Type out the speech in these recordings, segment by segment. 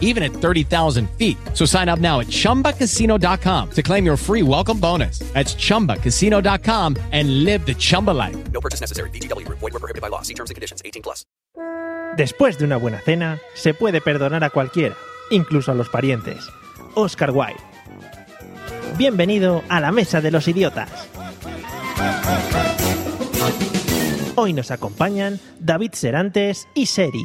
even at 30,000 feet. So sign up now at chumbacasino.com to claim your free welcome bonus. That's chumbacasino.com and live the Chumba life. No purchase necessary. VGW Group. Void were prohibited by law. See terms and conditions. 18 plus. Después de una buena cena, se puede perdonar a cualquiera, incluso a los parientes. Oscar Wilde. Bienvenido a la Mesa de los Idiotas. Hoy nos acompañan David Serantes y Seri.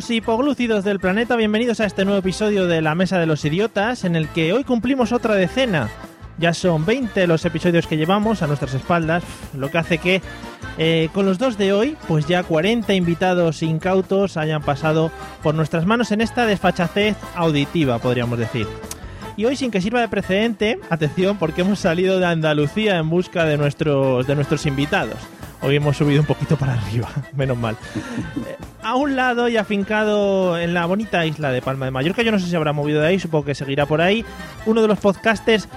Los hipoglúcidos del planeta, bienvenidos a este nuevo episodio de La Mesa de los Idiotas, en el que hoy cumplimos otra decena. Ya son 20 los episodios que llevamos a nuestras espaldas, lo que hace que eh, con los dos de hoy, pues ya 40 invitados incautos hayan pasado por nuestras manos en esta desfachatez auditiva, podríamos decir. Y hoy, sin que sirva de precedente, atención, porque hemos salido de Andalucía en busca de nuestros, de nuestros invitados. Hoy hemos subido un poquito para arriba, menos mal. A un lado y afincado en la bonita isla de Palma de Mallorca, yo no sé si habrá movido de ahí, supongo que seguirá por ahí, uno de los podcasters,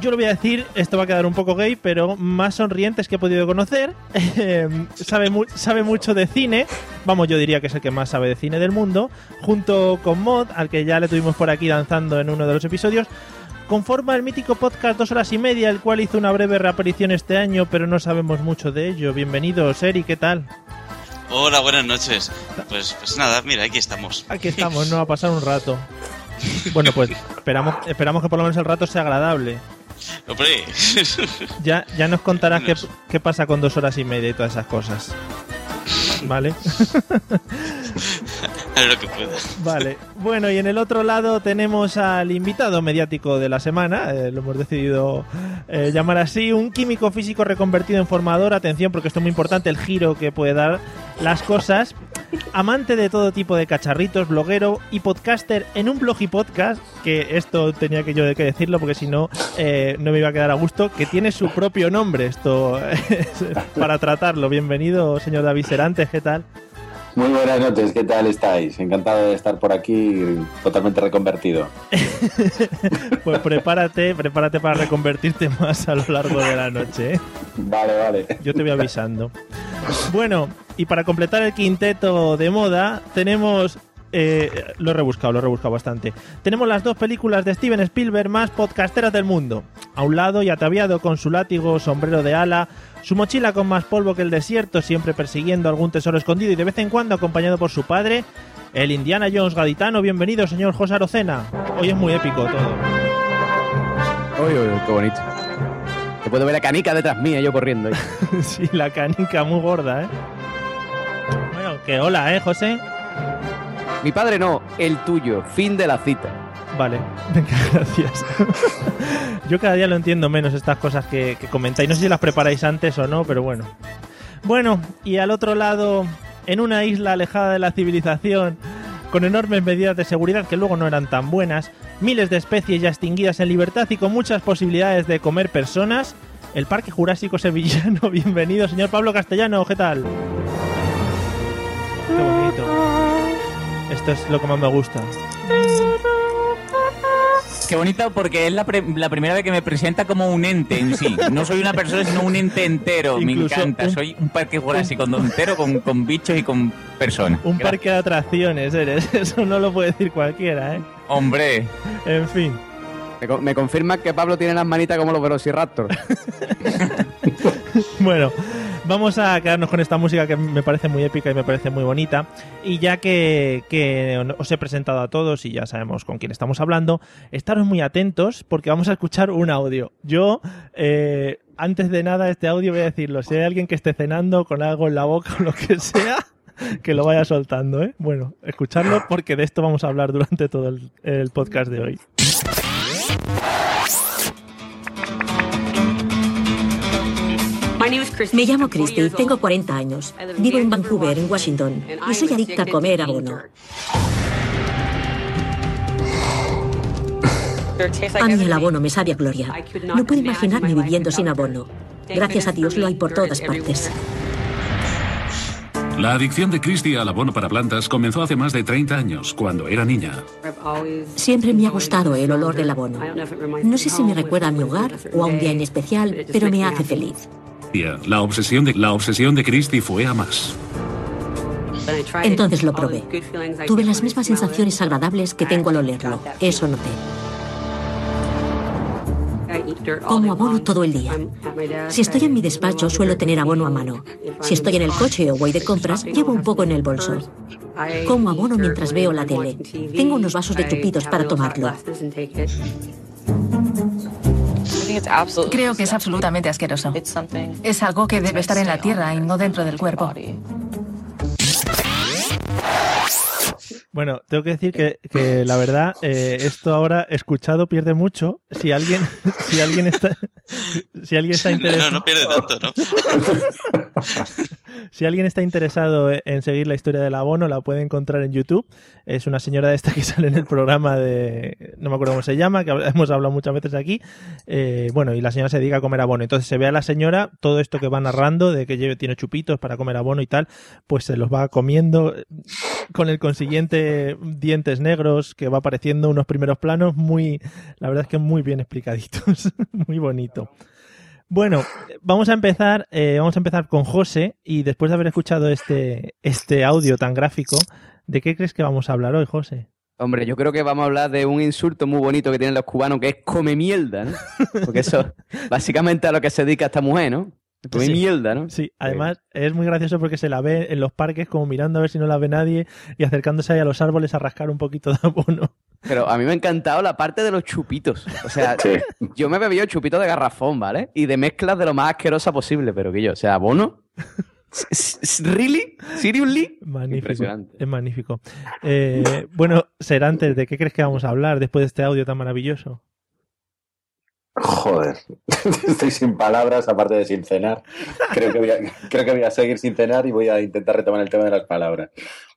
yo lo voy a decir, esto va a quedar un poco gay, pero más sonrientes que he podido conocer. Eh, sabe, sabe mucho de cine, vamos, yo diría que es el que más sabe de cine del mundo, junto con Mod, al que ya le tuvimos por aquí danzando en uno de los episodios. Conforma el mítico podcast Dos Horas y Media, el cual hizo una breve reaparición este año, pero no sabemos mucho de ello. Bienvenidos, Eri, ¿qué tal? Hola, buenas noches. Pues, pues nada, mira, aquí estamos. Aquí estamos, ¿no? A pasar un rato. Bueno, pues esperamos, esperamos que por lo menos el rato sea agradable. Hombre, Ya, ya nos contarás qué, qué pasa con dos horas y media y todas esas cosas. ¿Vale? lo que pueda. Vale. Bueno, y en el otro lado tenemos al invitado mediático de la semana, eh, lo hemos decidido eh, llamar así, un químico físico reconvertido en formador. Atención, porque esto es muy importante, el giro que puede dar las cosas. Amante de todo tipo de cacharritos, bloguero y podcaster en un blog y podcast, que esto tenía que yo que decirlo porque si no, eh, no me iba a quedar a gusto, que tiene su propio nombre esto para tratarlo. Bienvenido, señor David Serantes, ¿qué tal? Muy buenas noches, ¿qué tal estáis? Encantado de estar por aquí, totalmente reconvertido. Pues prepárate, prepárate para reconvertirte más a lo largo de la noche. ¿eh? Vale, vale. Yo te voy avisando. Bueno, y para completar el quinteto de moda, tenemos. eh, lo he rebuscado, lo he rebuscado bastante. Tenemos las dos películas de Steven Spielberg más podcasteras del mundo. A un lado y ataviado con su látigo, sombrero de ala, su mochila con más polvo que el desierto, siempre persiguiendo algún tesoro escondido y de vez en cuando acompañado por su padre, el Indiana Jones gaditano. Bienvenido, señor José Arocena. Hoy es muy épico todo. Uy, uy, uy, qué bonito. Te puedo ver la canica detrás mía, yo corriendo. Sí, la canica muy gorda, ¿eh? Bueno, que hola, ¿eh, José? Mi padre no, el tuyo. Fin de la cita. Vale, venga, gracias. Yo cada día lo entiendo menos estas cosas que, que comentáis. No sé si las preparáis antes o no, pero bueno. Bueno, y al otro lado, en una isla alejada de la civilización, con enormes medidas de seguridad que luego no eran tan buenas, miles de especies ya extinguidas en libertad y con muchas posibilidades de comer personas, el Parque Jurásico Sevillano. Bienvenido, señor Pablo Castellano, ¿qué tal? Qué bonito. Esto es lo que más me gusta. Qué bonito porque es la, pre- la primera vez que me presenta como un ente en sí. No soy una persona, sino un ente entero. Incluso me encanta. un- Soy un parque jurásico entero con, con bichos y con personas. Un Gracias. parque de atracciones eres, eso no lo puede decir cualquiera, ¿eh? Hombre, En fin. Me, co- me confirma que Pablo tiene las manitas como los Velociraptor. Bueno, vamos a quedarnos con esta música que me parece muy épica y me parece muy bonita. Y ya que, os he presentado a todos y ya sabemos con quién estamos hablando, estaros muy atentos porque vamos a escuchar un audio. Yo, eh, antes de nada, este audio voy a decirlo. Si hay alguien que esté cenando con algo en la boca o lo que sea, que lo vaya soltando, ¿eh? Bueno, escuchadlo porque de esto vamos a hablar durante todo el podcast de hoy. Me llamo Christy, tengo 40 años. Vivo en Vancouver, en Washington, y soy adicta a comer abono. A mí el abono me sabe a gloria. No puedo imaginarme viviendo sin abono. Gracias a Dios lo hay por todas partes. La adicción de Christie al abono para plantas comenzó hace más de 30 años, cuando era niña. Siempre me ha gustado el olor del abono. No sé si me recuerda a mi hogar o a un día en especial, pero me hace feliz. La obsesión de, la obsesión de Christie fue a más. Entonces lo probé. Tuve las mismas sensaciones agradables que tengo al olerlo. Eso noté. Como abono todo el día. Si estoy en mi despacho, suelo tener abono a mano. Si estoy en el coche o voy de compras, llevo un poco en el bolso. Como abono mientras veo la tele. Tengo unos vasos de chupitos para tomarlo. Creo que es absolutamente asqueroso. Es algo que debe estar en la tierra y no dentro del cuerpo. Bueno, tengo que decir que, que la verdad, eh, esto ahora escuchado pierde mucho. Si alguien, si alguien está, si alguien está interesado, No, no pierde tanto, ¿no? si alguien está interesado en seguir la historia del abono, la puede encontrar en YouTube. Es una señora de esta que sale en el programa de, no me acuerdo cómo se llama, que hemos hablado muchas veces aquí. Eh, bueno, y la señora se dedica a comer abono. Entonces se ve a la señora todo esto que va narrando de que lleve, tiene chupitos para comer abono y tal, pues se los va comiendo con el consiguiente dientes negros que va apareciendo unos primeros planos muy, la verdad es que muy bien explicaditos, muy bonito. Bueno, vamos a empezar, eh, vamos a empezar con José y después de haber escuchado este, este audio tan gráfico, ¿de qué crees que vamos a hablar hoy, José? Hombre, yo creo que vamos a hablar de un insulto muy bonito que tienen los cubanos, que es come mierda, ¿no? Porque eso básicamente a lo que se dedica esta mujer, ¿no? Come Sí. mierda, ¿no? Sí, además es muy gracioso porque se la ve en los parques como mirando a ver si no la ve nadie y acercándose ahí a los árboles a rascar un poquito de abono. Pero a mí me ha encantado la parte de los chupitos. O sea, Sí. yo me he bebido chupitos de garrafón, ¿vale? Y de mezclas de lo más asquerosa posible, pero que yo, o sea, abono. ¿Really? ¿Seriously? Magnífico. Impresionante. Es magnífico. Eh, bueno, Serantes, ¿de qué crees que vamos a hablar después de este audio tan maravilloso? Joder, estoy sin palabras, aparte de sin cenar. Creo que, voy a, creo que voy a seguir sin cenar y voy a intentar retomar el tema de las palabras.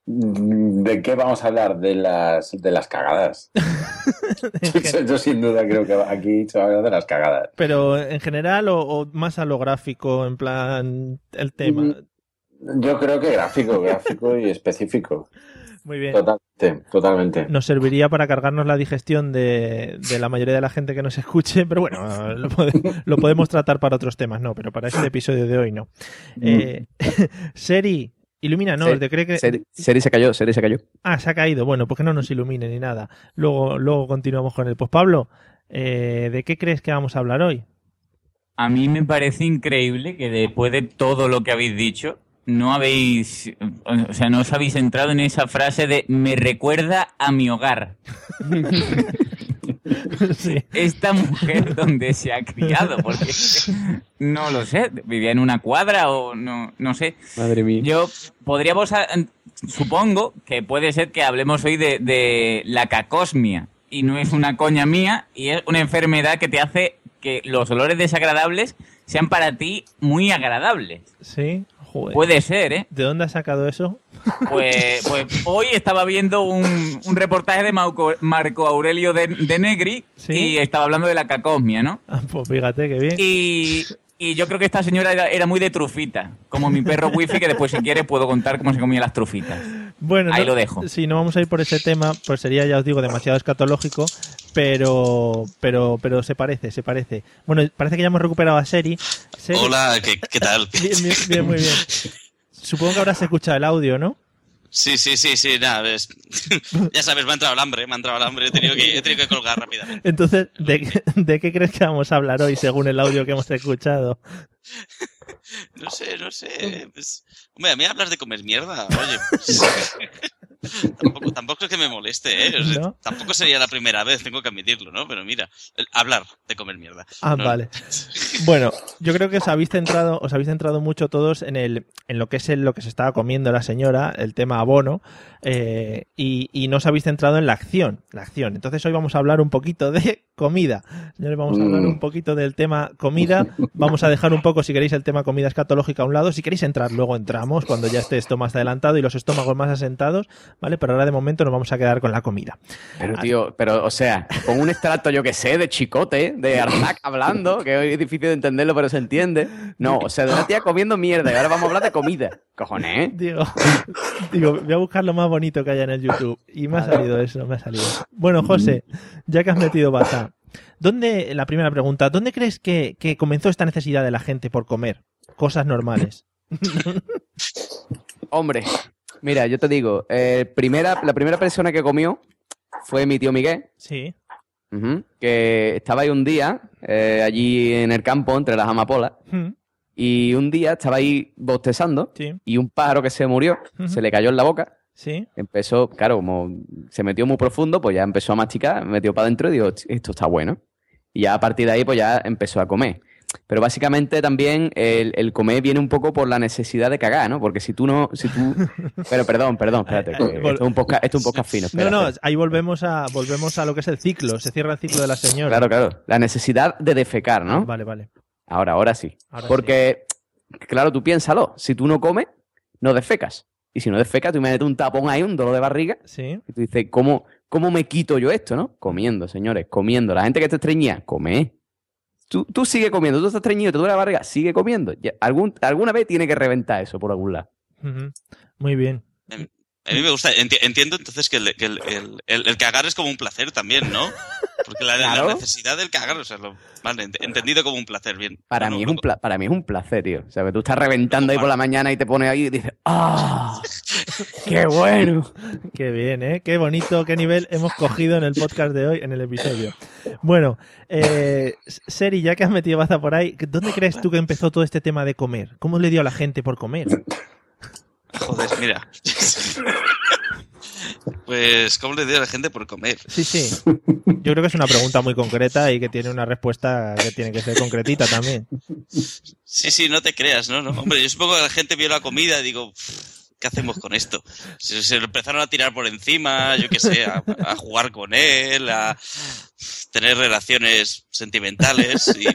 ¿De qué vamos a hablar? De las, de las cagadas. yo, yo sin duda creo que aquí se va a hablar de las cagadas. Pero en general o, o más a lo gráfico, en plan el tema. Mm, Yo creo que gráfico, gráfico y específico. Muy bien. Totalmente, totalmente. Nos serviría para cargarnos la digestión de, de la mayoría de la gente que nos escuche, pero bueno, lo, pode- lo podemos tratar para otros temas, no, pero para este episodio de hoy no. Eh, Seri, ilumina, no, Seri- ¿te cree que... Seri, Seri se cayó, Seri se cayó. Ah, se ha caído. Bueno, pues que no nos ilumine ni nada. Luego, luego continuamos con él. Pues Pablo, eh, ¿de qué crees que vamos a hablar hoy? A mí me parece increíble que después de todo lo que habéis dicho, no habéis, o sea, no os habéis centrado en esa frase de me recuerda a mi hogar. sí. Esta mujer donde se ha criado, porque no lo sé, vivía en una cuadra o no, no sé. Madre mía. Yo podríamos, supongo que puede ser que hablemos hoy de, de la cacosmia y no es una coña mía y es una enfermedad que te hace que los olores desagradables sean para ti muy agradables. Sí, joder. Puede ser, ¿eh? ¿De dónde has sacado eso? Pues, pues hoy estaba viendo un, un reportaje de Marco, Marco Aurelio de, de Negri Sí. y estaba hablando de la cacosmia, ¿no? Ah, pues fíjate, qué bien. Y, y yo creo que esta señora era, era muy de trufita, como mi perro wifi, que después si quiere puedo contar cómo se comía las trufitas. Bueno, Ahí no- lo dejo. Si no vamos a ir por ese tema, pues sería, ya os digo, demasiado escatológico, pero, pero, pero se parece, se parece. Bueno, parece que ya hemos recuperado a Seri. Seri- Hola, ¿qué, qué tal? Bien, bien, bien, muy bien. Supongo que habrás escuchado el audio, ¿no? Sí, sí, sí, sí, nada, ya sabes, me ha entrado el hambre, me ha entrado el hambre, he tenido que, he tenido que colgar rápidamente. Entonces, ¿de, qué- ¿de qué crees que vamos a hablar hoy según el audio que hemos escuchado? No sé, no sé. Pues, hombre, a mí hablas de comer mierda, oye. pues, tampoco, es que me moleste, ¿eh? O sea, ¿No? Tampoco sería la primera vez, tengo que admitirlo, ¿no? Pero mira, el- hablar de comer mierda. Ah, No, vale. Bueno, yo creo que os habéis centrado, os habéis centrado mucho todos en el, en lo que es el- lo que se estaba comiendo la señora, el tema abono, eh, y, y no os habéis centrado en la acción, la acción. Entonces hoy vamos a hablar un poquito de comida. Señores, vamos a hablar Mm. un poquito del tema comida. Vamos a dejar un poco, si queréis, el tema comida escatológica a un lado. Si queréis entrar, luego entramos cuando ya esté esto más adelantado y los estómagos más asentados, ¿vale? Pero ahora de momento nos vamos a quedar con la comida. Pero, tío, pero, o sea, con un extracto, yo que sé, de chicote, de Arzac hablando, que hoy es difícil de entenderlo, pero se entiende. No, o sea, de una tía comiendo mierda y ahora vamos a hablar de comida. Cojones, ¿eh? Digo, digo, voy a buscar lo más bonito que haya en el YouTube. Y me ha salido eso, me ha salido. Bueno, José, ya que has metido baza, ¿dónde, la primera pregunta, ¿dónde crees que, que comenzó esta necesidad de la gente por comer? Cosas normales. Hombre, mira, yo te digo, eh, primera, la primera persona que comió fue mi tío Miguel, Sí. que estaba ahí un día, eh, allí en el campo, entre las amapolas, Mm, y un día estaba ahí bostezando, Sí. y un pájaro que se murió, se le cayó en la boca, Sí. empezó, claro, como se metió muy profundo, pues ya empezó a masticar, metió para adentro y digo, esto está bueno. Y ya a partir de ahí, pues ya empezó a comer. Pero básicamente también el, el comer viene un poco por la necesidad de cagar, ¿no? Porque si tú no, si tú... Pero perdón, perdón, espérate, que Vol- esto es un podcast, esto es un podcast fino. No, no, ahí volvemos a, volvemos a lo que es el ciclo. Se cierra el ciclo de la señora. Claro, claro. La necesidad de defecar, ¿no? Vale, vale. Ahora, ahora sí. Ahora Porque, claro, tú piénsalo. Si tú no comes, no defecas. Y si no defecas, tú me metes un tapón ahí, un dolor de barriga. Sí. Y tú dices, ¿cómo, ¿cómo me quito yo esto, no? Comiendo, señores, comiendo. La gente que te estreñía, come. Tú, tú sigue comiendo. Tú estás estreñido, te duele la barriga, sigue comiendo. Ya- algún, alguna vez tiene que reventar eso por algún lado. Muy bien. A mí me gusta, enti- entiendo entonces que, el, que el, el- el- el cagar es como un placer también, ¿no? Porque la, la Claro. necesidad del cagar, o sea, lo, vale, ent- entendido como un placer, bien. Para, No, mí no, es un pla- para mí es un placer, tío. O sea, que tú estás reventando ahí por la mañana y te pones ahí y dices, ¡ah! ¡Qué bueno! Qué bien, ¿eh? Qué bonito, qué nivel hemos cogido en el podcast de hoy, en el episodio. Bueno, eh, Seri, ya que has metido baza por ahí, ¿dónde crees tú que empezó todo este tema de comer? ¿Cómo le dio a la gente por comer? Joder, mira. Pues, ¿cómo le dio a la gente por comer? Sí, sí. Yo creo que es una pregunta muy concreta y que tiene una respuesta que tiene que ser concretita también. Sí, sí, no te creas, ¿no? no hombre, yo supongo que la gente vio la comida y digo, ¿qué hacemos con esto? Se, se lo empezaron a tirar por encima, yo qué sé, a, a jugar con él, a tener relaciones sentimentales y,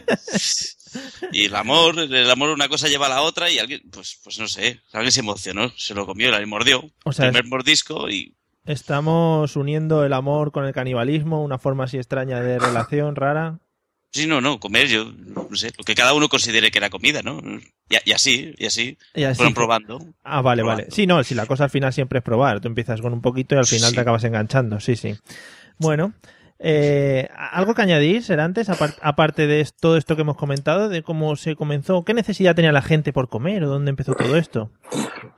y el amor, el amor una cosa lleva a la otra y alguien, pues, pues no sé, alguien se emocionó, se lo comió, le mordió, O sea, primer mordisco y Estamos uniendo el amor con el canibalismo, una forma así extraña de relación rara. sí, no, no, comer, yo no sé, lo que cada uno considere que era comida, ¿no? Y, y así, y así, Y así fueron fue. probando. Ah, vale, Probando. vale. Sí, no, si la cosa al final siempre es probar. Tú empiezas con un poquito y al final Sí. te acabas enganchando. Sí, sí. Bueno, eh, ¿algo que añadir, Serantes, apar- aparte de todo esto que hemos comentado, de cómo se comenzó? ¿Qué necesidad tenía la gente por comer o dónde empezó todo esto?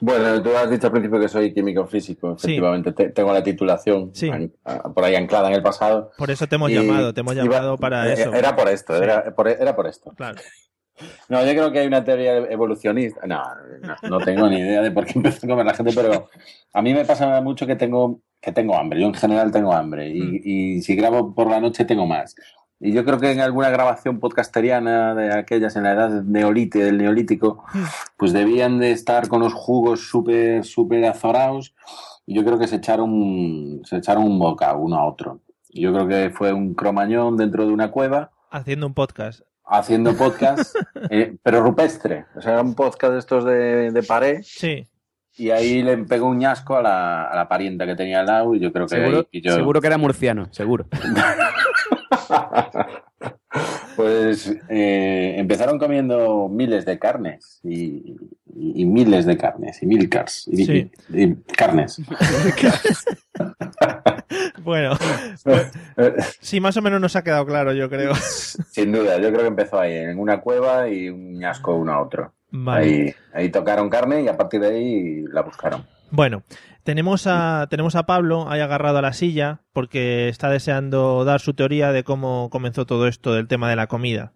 Bueno, tú has dicho al principio que soy químico físico, efectivamente. Te- tengo la titulación Sí. por ahí anclada en el pasado. Por eso te hemos Y- llamado, te hemos iba- llamado para eh, eso. Era por esto, Sí. era, por, era por esto. Claro. No, yo creo que hay una teoría evolucionista. No, no, no tengo ni idea de por qué empezó a comer la gente, pero a mí me pasa mucho que tengo, que tengo hambre. Yo en general tengo hambre y, Mm. y si grabo por la noche tengo más. Y yo creo que en alguna grabación podcasteriana de aquellas en la edad neolítica, del neolítico, Mm. pues debían de estar con los jugos súper, súper azorados. Y yo creo que se echaron, se echaron un bocado uno a otro. Yo creo que fue un cromañón dentro de una cueva Haciendo un podcast. Haciendo podcast, eh, pero rupestre. O sea, era un podcast de estos de, de pared. Sí. Y ahí le pegó un ñasco a la, a la parienta que tenía al lado y yo creo que Seguro, ahí pilló- seguro que era murciano, seguro. Pues eh, empezaron comiendo miles de carnes y, y- y miles de carnes y mil cars y, Sí. y- y carnes. Bueno, Eh, sí, más o menos nos ha quedado claro, yo creo. Sin duda, yo creo que empezó ahí, en una cueva y un ñasco uno a otro. Vale. Ahí, ahí tocaron carne y a partir de ahí la buscaron. Bueno, tenemos a, tenemos a Pablo ahí agarrado a la silla porque está deseando dar su teoría de cómo comenzó todo esto del tema de la comida.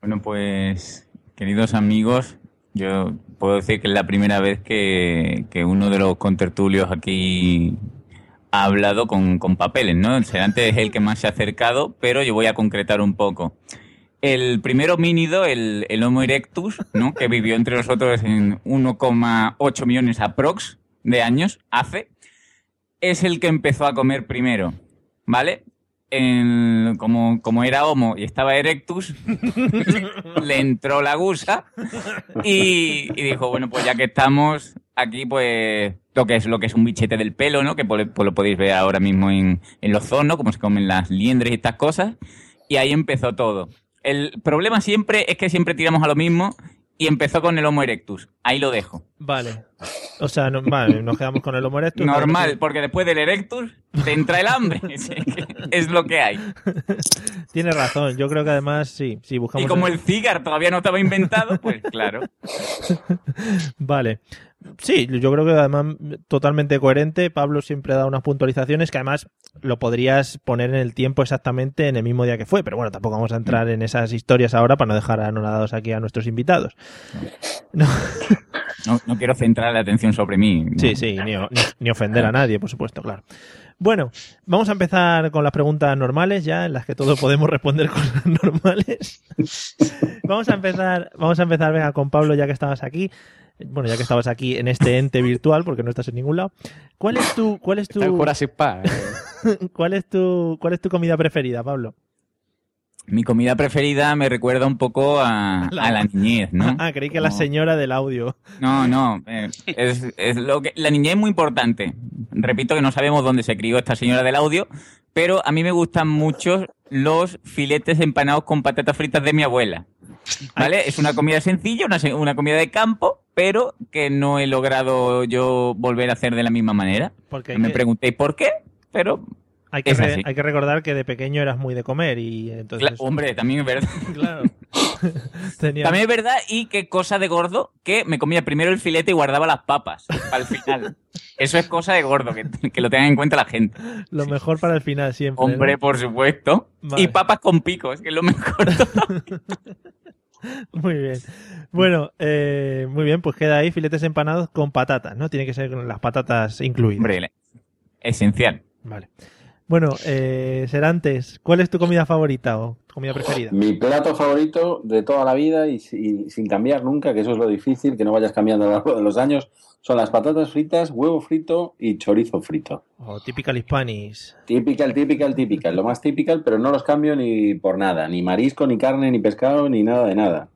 Bueno, pues, queridos amigos, yo puedo decir que es la primera vez que, que uno de los contertulios aquí ha hablado con, con papeles, ¿no? Serantes es el que más se ha acercado, pero yo voy a concretar un poco. El primer homínido, el, el Homo erectus, ¿no? que vivió entre nosotros en 1,8 millones aprox de años, hace, es el que empezó a comer primero, ¿vale? Como, como era Homo y estaba erectus, le entró la gusa y, dijo, bueno, pues ya que estamos aquí, pues lo que es lo que es un bichete del pelo, ¿no? Que pues, lo podéis ver ahora mismo en, en los zoos, ¿no? Como se comen las liendres y estas cosas. Y ahí empezó todo. El problema siempre es que siempre tiramos a lo mismo y empezó con el Homo erectus. Ahí lo dejo. Vale. O sea, no- vale, nos quedamos con el Homo erectus. Normal, porque después del erectus te entra el hambre. Es, lo que hay. Tiene razón. Yo creo que además, sí, si buscamos. Y como en- el cigar todavía no estaba inventado, pues claro. Vale. Sí, yo creo que además totalmente coherente. Pablo siempre da unas puntualizaciones que además lo podrías poner en el tiempo exactamente en el mismo día que fue. Pero bueno, tampoco vamos a entrar en esas historias ahora para no dejar anonadados aquí a nuestros invitados. No. No, no quiero centrar la atención sobre mí. ¿no? Sí, sí, ni, o- ni- ni ofender a nadie, por supuesto, claro. Bueno, vamos a empezar con las preguntas normales ya, en las que todos podemos responder cosas normales. vamos a empezar, vamos a empezar, venga, con Pablo, ya que estabas aquí. Bueno, ya que estabas aquí en este ente virtual, porque no estás en ningún lado. ¿Cuál es tu, cuál es tu, Park. eh. cuál es tu, cuál es tu comida preferida, Pablo? Mi comida preferida me recuerda un poco a, La- a la niñez, ¿no? Ah, creí que la señora del audio. No, no. eh, es, es lo que la niñez es muy importante. Repito que no sabemos dónde se crió esta señora del audio, pero a mí me gustan mucho los filetes empanados con patatas fritas de mi abuela. ¿Vale? Es una comida sencilla, una, una comida de campo, pero que no he logrado yo volver a hacer de la misma manera. Porque No me preguntéis por qué, pero Hay que, es re- así. hay que recordar que de pequeño eras muy de comer y entonces... Hombre, también es verdad. Claro. Tenía- También es verdad, y qué cosa de gordo, que me comía primero el filete y guardaba las papas al final. Eso es cosa de gordo, que, que lo tengan en cuenta la gente. Lo mejor para el final siempre. Hombre, ¿no? por supuesto. Vale. Y papas con picos, que es lo mejor. Muy bien. Bueno, eh, muy bien, pues queda ahí filetes empanados con patatas, ¿no? Tiene que ser con las patatas incluidas. Hombre, esencial. Vale. Bueno, eh, Serantes, ¿cuál es tu comida favorita o comida preferida? Mi plato favorito de toda la vida y, si- sin cambiar nunca, que eso es lo difícil, que no vayas cambiando a lo largo de los años, son las patatas fritas, huevo frito y chorizo frito. O typical Hispanis. Typical, typical, typical. Lo más typical, pero no los cambio ni por nada. Ni marisco, ni carne, ni pescado, ni nada de nada.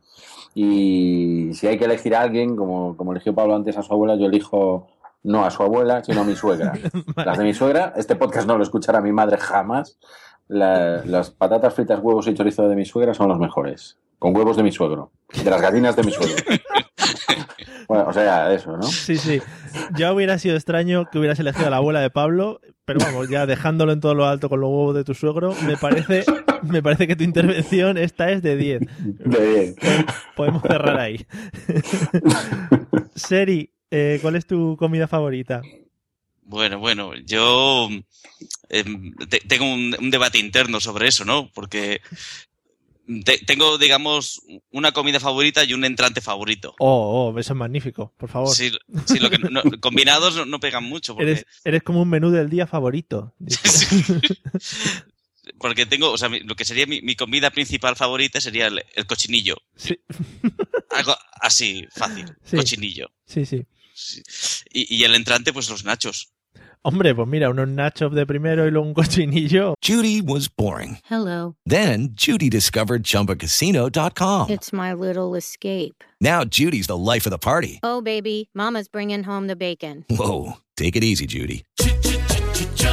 Y si hay que elegir a alguien, como, como eligió Pablo antes a su abuela, yo elijo no a su abuela, sino a mi suegra. Las de mi suegra, este podcast no lo escuchará mi madre jamás. La- las patatas fritas, huevos y chorizo de mi suegra son los mejores. Con huevos de mi suegro. De las gallinas de mi suegro. Bueno, o sea, eso, ¿no? Sí, sí. Ya hubiera sido extraño que hubieras elegido a la abuela de Pablo, pero vamos, ya dejándolo en todo lo alto con los huevos de tu suegro, me parece, me parece que tu intervención esta es de 10. De bien. Podemos cerrar ahí. Seri, eh, ¿cuál es tu comida favorita? Bueno, bueno, yo em, te- tengo un, un debate interno sobre eso, ¿no? Porque te- tengo, digamos, una comida favorita y un entrante favorito. Oh, oh, eso es magnífico, por favor. Sí, sí, lo que no- combinados no, no pegan mucho. Porque, Eres, eres como un menú del día favorito. porque tengo, o sea, lo que sería mi, mi comida principal favorita sería el, el cochinillo. Sí. Algo así, fácil. Cochinillo. Sí, sí. Sí. Y, y el entrante, pues los nachos. Hombre, pues mira, unos nachos de primero y luego un cochinillo. Judy was boring. Hello. Then Judy discovered ChumbaCasino.com. It's my little escape. Now Judy's the life of the party. Oh, baby, Mama's bringing home the bacon. Whoa, take it easy, Judy.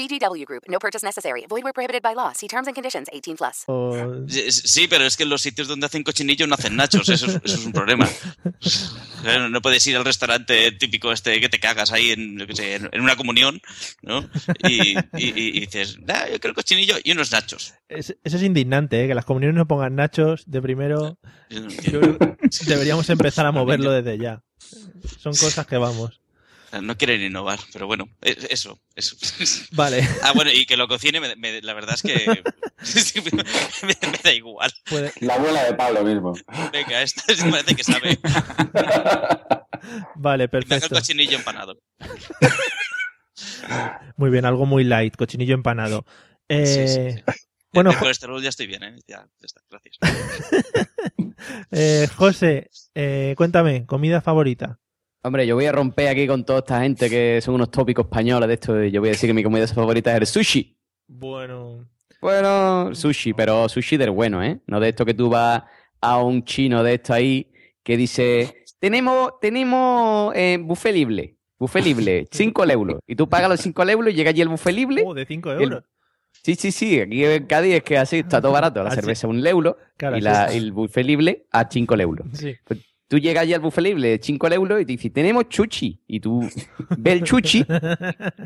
VGW Group. No purchase necessary. Void where prohibited by law. See terms and conditions. 18 plus. Sí, Sí, pero es que en los sitios donde hacen cochinillo no hacen nachos, eso es, eso es un problema. Claro, No puedes ir al restaurante típico este que te cagas ahí en, yo qué sé, en, en una comunión, ¿no? Y, y- y- y dices, "Ah, yo quiero cochinillo y unos nachos. Es- eso es indignante, ¿eh? que las comuniones no pongan nachos de primero. Yo no deberíamos empezar a moverlo desde ya. Son cosas que vamos. No quieren innovar, pero bueno, e- eso, eso. Vale. Ah, bueno, y que lo cocine, me- me- la verdad es que me, me da igual. Puede- La abuela de Pablo mismo. Venga, esta parece que sabe. Vale, Me haga el perfecto. cochinillo empanado. Muy bien, algo muy light, cochinillo empanado. Eh, Sí, sí, sí. Bueno, De colesterol ya estoy bien, ¿eh? Ya, ya está, gracias. eh, José, eh, cuéntame, comida favorita. Hombre, yo voy a romper aquí con toda esta gente que son unos tópicos españoles de esto. y Yo voy a decir que mi comida favorita es el sushi. Bueno, Bueno, sushi, pero sushi del bueno, ¿eh? No de esto que tú vas a un chino de esto ahí que dice, tenemos, tenemos eh, buffet libre, buffet libre, 5 euros. Y tú pagas los 5 euros y llega allí el buffet libre. oh, de 5 el- euros. Sí, sí, sí, aquí en Cádiz es que así está todo barato. La cerveza un euro Claro, y, la- y el buffet libre a 5 euros. Sí. Pues tú llegas allí al buffet libre de 5 euros y te dice, tenemos chuchi. Y tú ves el chuchi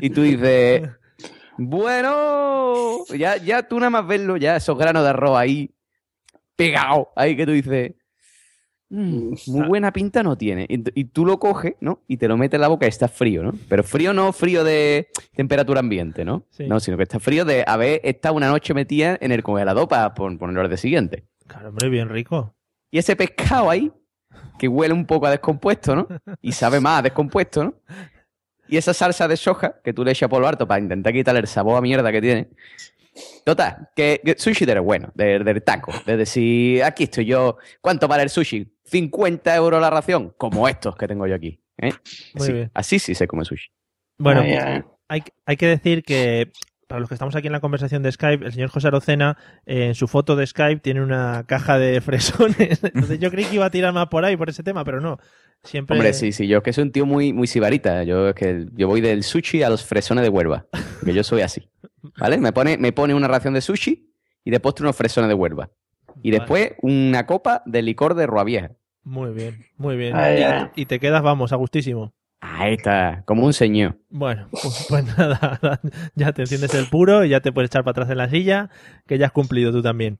y tú dices, bueno, ya, ya tú nada más verlo, ya esos granos de arroz ahí pegados, ahí que tú dices, "Mm, muy buena pinta no tiene. Y, tú lo coges, ¿no? Y te lo metes en la boca y está frío, ¿no? Pero frío no frío de temperatura ambiente, ¿no? Sí. No, sino que está frío de haber estado una noche metida en el congelador para pon- ponerlo al día siguiente. Claro, hombre, bien rico. Y ese pescado ahí, que huele un poco a descompuesto, ¿no? Y sabe más a descompuesto, ¿no? Y esa salsa de soja que tú le echas por lo harto para intentar quitarle el sabor a mierda que tiene. Total, que, que sushi del bueno, del, del taco. De decir, aquí estoy yo. ¿Cuánto vale el sushi? 50 euros la ración. Como estos que tengo yo aquí. ¿eh? Muy Así, bien. así sí se come sushi. Bueno, Ay, pues, ay. hay, hay que decir que para los que estamos aquí en la conversación de Skype, el señor José Arocena eh, en su foto de Skype tiene una caja de fresones. Entonces yo creí que iba a tirar más por ahí, por ese tema, pero no. Siempre... Hombre, sí, sí, yo es que soy un tío muy, muy sibarita. Yo es que yo voy del sushi a los fresones de Huelva. Que yo soy así. ¿Vale? Me pone, me pone una ración de sushi y de postre unos fresones de Huelva. Y Vale. después una copa de licor de Roa Vieja. Muy bien, muy bien. Ay, y, ay. y te quedas, vamos, a gustísimo. Ahí está, como un señor. Bueno, pues, pues nada, ya te enciendes el puro y ya te puedes echar para atrás en la silla, que ya has cumplido tú también.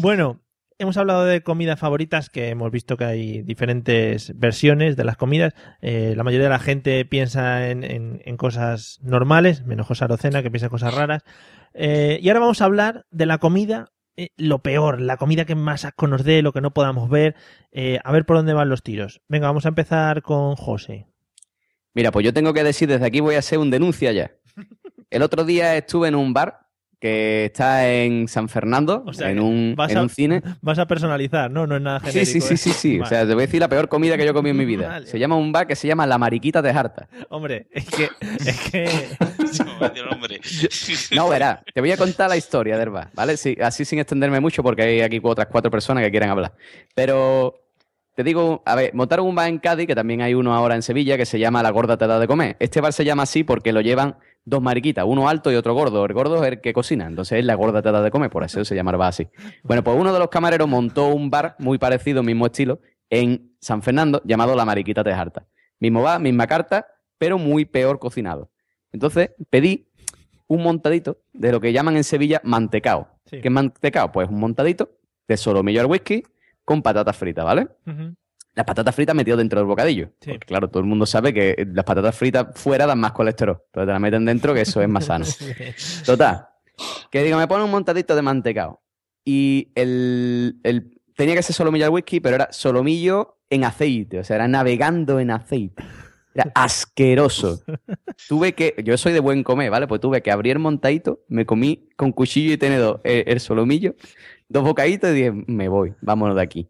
Bueno, hemos hablado de comidas favoritas, que hemos visto que hay diferentes versiones de las comidas. Eh, la mayoría de la gente piensa en, cosas normales, menos José Arocena, que piensa en cosas raras. Eh, y ahora vamos a hablar de la comida, eh, lo peor, la comida que más asco nos dé, lo que no podamos ver, a ver por dónde van los tiros. Venga, vamos a empezar con José. Mira, pues yo tengo que decir, desde aquí voy a hacer un denuncia ya. El otro día estuve en un bar que está en San Fernando, O sea, en, un, vas en a- un cine. Vas a personalizar, ¿no? No es nada Sí, genérico. sí, sí, ¿eh? sí, sí. O sea, te voy a decir la peor comida que yo he comido en mi vida. Vale. Se llama un bar que se llama La Mariquita de Jarta. Hombre, es que, es que. No, verás, te voy a contar la historia del bar, ¿vale? Sí, así sin extenderme mucho porque hay aquí otras cuatro personas que quieren hablar. Pero te digo, a ver, montaron un bar en Cádiz, que también hay uno ahora en Sevilla, que se llama La Gorda Te da de comer. Este bar se llama así porque lo llevan dos mariquitas, uno alto y otro gordo. El gordo es el que cocina, entonces es La Gorda Te da de comer, por eso se llama el bar así. Bueno, pues uno de los camareros montó un bar muy parecido, mismo estilo, en San Fernando, llamado La Mariquita de Jarta. Mismo bar, misma carta, pero muy peor cocinado. Entonces pedí un montadito de lo que llaman en Sevilla mantecao. Sí. ¿Qué es mantecao? Pues un montadito de solomillo al whisky con patatas fritas, ¿vale? Las patatas fritas metidas dentro del bocadillo. Sí. Porque claro, todo el mundo sabe que las patatas fritas fuera dan más colesterol. Entonces te las meten dentro que eso es más sano. Total. Que digo, me pone un montadito de mantecao. Y el, el- tenía que ser solomillo al whisky, pero era solomillo en aceite. O sea, era navegando en aceite. Era asqueroso. Tuve que, yo soy de buen comer, ¿vale? Pues tuve que abrir el montadito, me comí con cuchillo y tenedor el, el solomillo, dos bocaditos y dije, me voy, vámonos de aquí.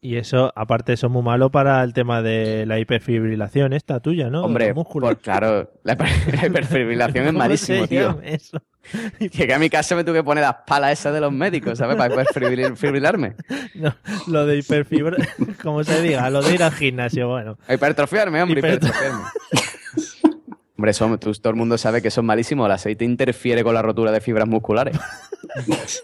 Y eso, aparte, eso es muy malo para el tema de la hiperfibrilación esta tuya, ¿no? Hombre, por- claro, la, la hiperfibrilación es ¿Cómo malísimo, tío. eso? Llegué a mi casa me tuve que poner las palas esas de los médicos, ¿sabes? Para hiperfibrilarme. No, lo de hiperfibra, como se diga, lo de ir al gimnasio, bueno. Hipertrofiarme, hombre, Hiper- hipertrofiarme. Hombre, tú- todo el mundo sabe que eso es malísimo. El aceite interfiere con la rotura de fibras musculares.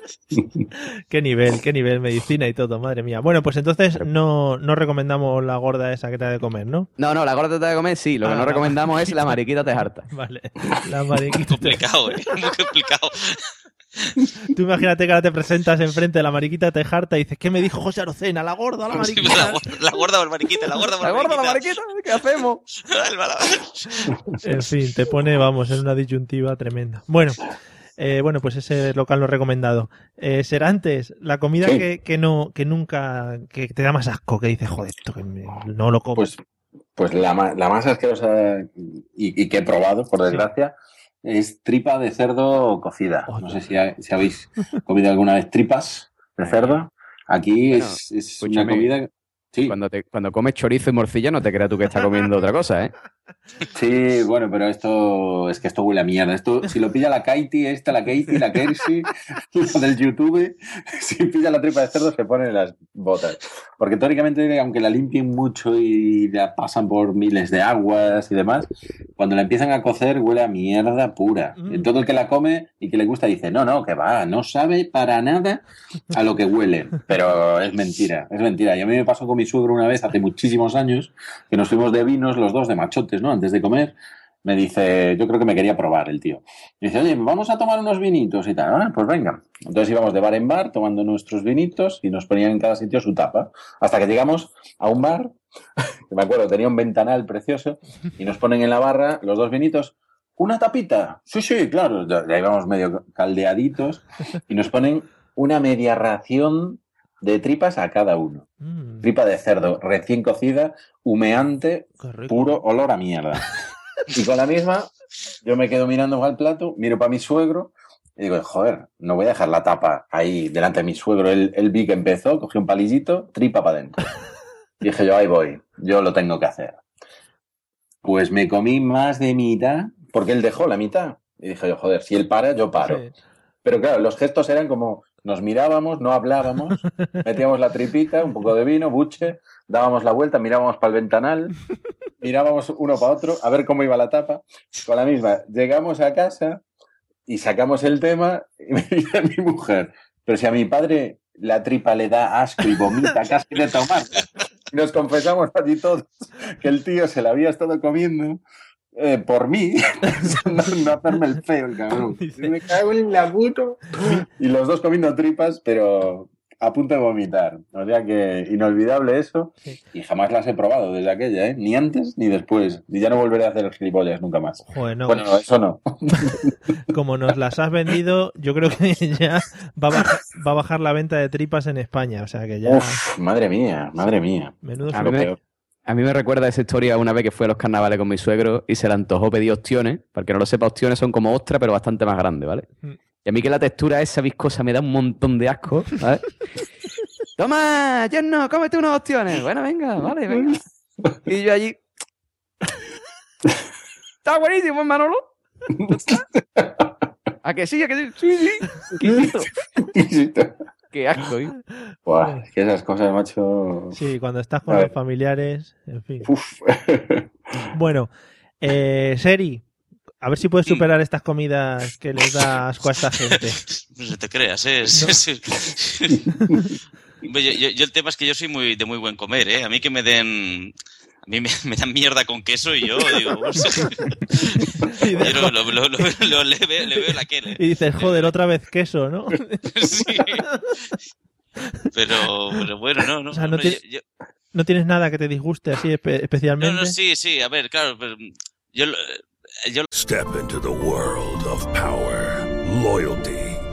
Qué nivel, qué nivel, medicina y todo, madre mía. Bueno, pues entonces no, no recomendamos la gorda esa que te ha de comer, ¿no? No, no, la gorda te de comer sí. Lo que Ah, no recomendamos es la mariquita te harta. Vale, la mariquita. complicado, ¿eh? Muy complicado. Tú imagínate que ahora te presentas enfrente de la mariquita tejarta y dices, ¿qué me dijo José Arocena? La gorda, la La mariquita. gorda, la gorda o el mariquita, la gorda o el La gorda, la mariquita. mariquita, ¿qué hacemos? En fin, te pone, vamos, en una disyuntiva tremenda. Bueno, eh, bueno, pues ese local no recomendado. Eh, Serantes, la comida Sí. que, que no, que nunca, que te da más asco, que dices, joder, esto que me- no lo como. Pues, pues la, ma- la más asquerosa y, y que he probado, por desgracia, es tripa de cerdo cocida. No sé si, ha- si habéis comido alguna vez tripas de cerdo. Aquí Bueno, es, es una comida... Sí. Cuando, te, cuando comes chorizo y morcilla, no te creas tú que estás comiendo otra cosa, ¿eh? Sí, bueno, pero esto es que esto huele a mierda. Esto, si lo pilla la Katie, esta, la Katie, la Kersi, la del YouTube, si pilla la tripa de cerdo se ponen las botas. Porque teóricamente, aunque la limpien mucho y la pasan por miles de aguas y demás, cuando la empiezan a cocer huele a mierda pura. Y todo el que la come y que le gusta dice, no, no, que va, no sabe para nada a lo que huele. Pero es mentira, es mentira. Y a mí me pasó con mi suegro una vez, hace muchísimos años, que nos fuimos de vinos los dos, de machotes, ¿no? Antes de comer, me dice, yo creo que me quería probar el tío. Dice, oye, vamos a tomar unos vinitos y tal. Ah, pues venga. Entonces íbamos de bar en bar tomando nuestros vinitos y nos ponían en cada sitio su tapa. Hasta que llegamos a un bar, que me acuerdo, tenía un ventanal precioso, y nos ponen en la barra los dos vinitos. ¿Una tapita? Sí, sí, claro. Ya íbamos medio caldeaditos y nos ponen una media ración de tripas a cada uno. Mm, Tripa de cerdo recién cocida, humeante, puro olor a mierda. Y con la misma, yo me quedo mirando al plato, miro para mi suegro y digo, joder, no voy a dejar la tapa ahí delante de mi suegro. Él, él vi que empezó, cogió un palillito, tripa para adentro. Dije yo, ahí voy, yo lo tengo que hacer. Pues me comí más de mitad, porque él dejó la mitad. Y dije yo, joder, si él para, yo paro. Sí. Pero claro, los gestos eran como nos mirábamos, no hablábamos, metíamos la tripita, un poco de vino, buche, dábamos la vuelta, mirábamos para el ventanal, mirábamos uno para otro, a ver cómo iba la tapa. Con la misma, llegamos a casa y sacamos el tema y me dice mi mujer, pero si a mi padre la tripa le da asco y vomita casi de tomar. Nos confesamos allí todos que el tío se la había estado comiendo eh, por mí, no, no hacerme el feo, el cabrón. Me cago en la puto. Y los dos comiendo tripas, pero a punto de vomitar. O sea que inolvidable eso. Y jamás las he probado desde aquella, ¿eh? Ni antes ni después. Y ya no volveré a hacer gilipollas nunca más. Bueno, no, eso no. Como nos las has vendido, yo creo que ya va a, bajar, va a bajar la venta de tripas en España. O sea que ya. Uf, madre mía, madre mía. Menudo A mí, me, a mí me recuerda esa historia una vez que fui a los carnavales con mi suegro y se le antojó pedir ostiones. Para el que no lo sepa, ostiones son como ostras, pero bastante más grandes, ¿vale? Mm. Y a mí que la textura esa viscosa me da un montón de asco, ¿vale? Toma, yerno, cómete unos ostiones. Bueno, venga, vale, venga. Y yo allí... Está buenísimo, Manolo. ¿A que sí? ¿A que sí? Sí, sí. Qué asco, ¿eh? Buah, es que esas cosas, macho. Sí, cuando estás con los familiares, en fin. Uf. Bueno, eh, Seri, a ver si puedes superar estas comidas que les da asco a esta gente. No te creas, ¿eh? Yo, yo- yo el tema es que yo soy muy de muy buen comer, ¿eh? A mí que me den... A mí me, me dan mierda con queso y yo digo... yo lo, lo- lo- lo- lo- le, veo, le veo la quele. Y dices, joder, otra vez queso, ¿no? Sí. Pero, pero bueno, no, no. O sea, no, hombre, tiene- yo- yo- no tienes nada que te disguste así espe- no, especialmente. no, sí, sí, a ver, claro, pero yo, lo- yo Step into the world of power, loyalty,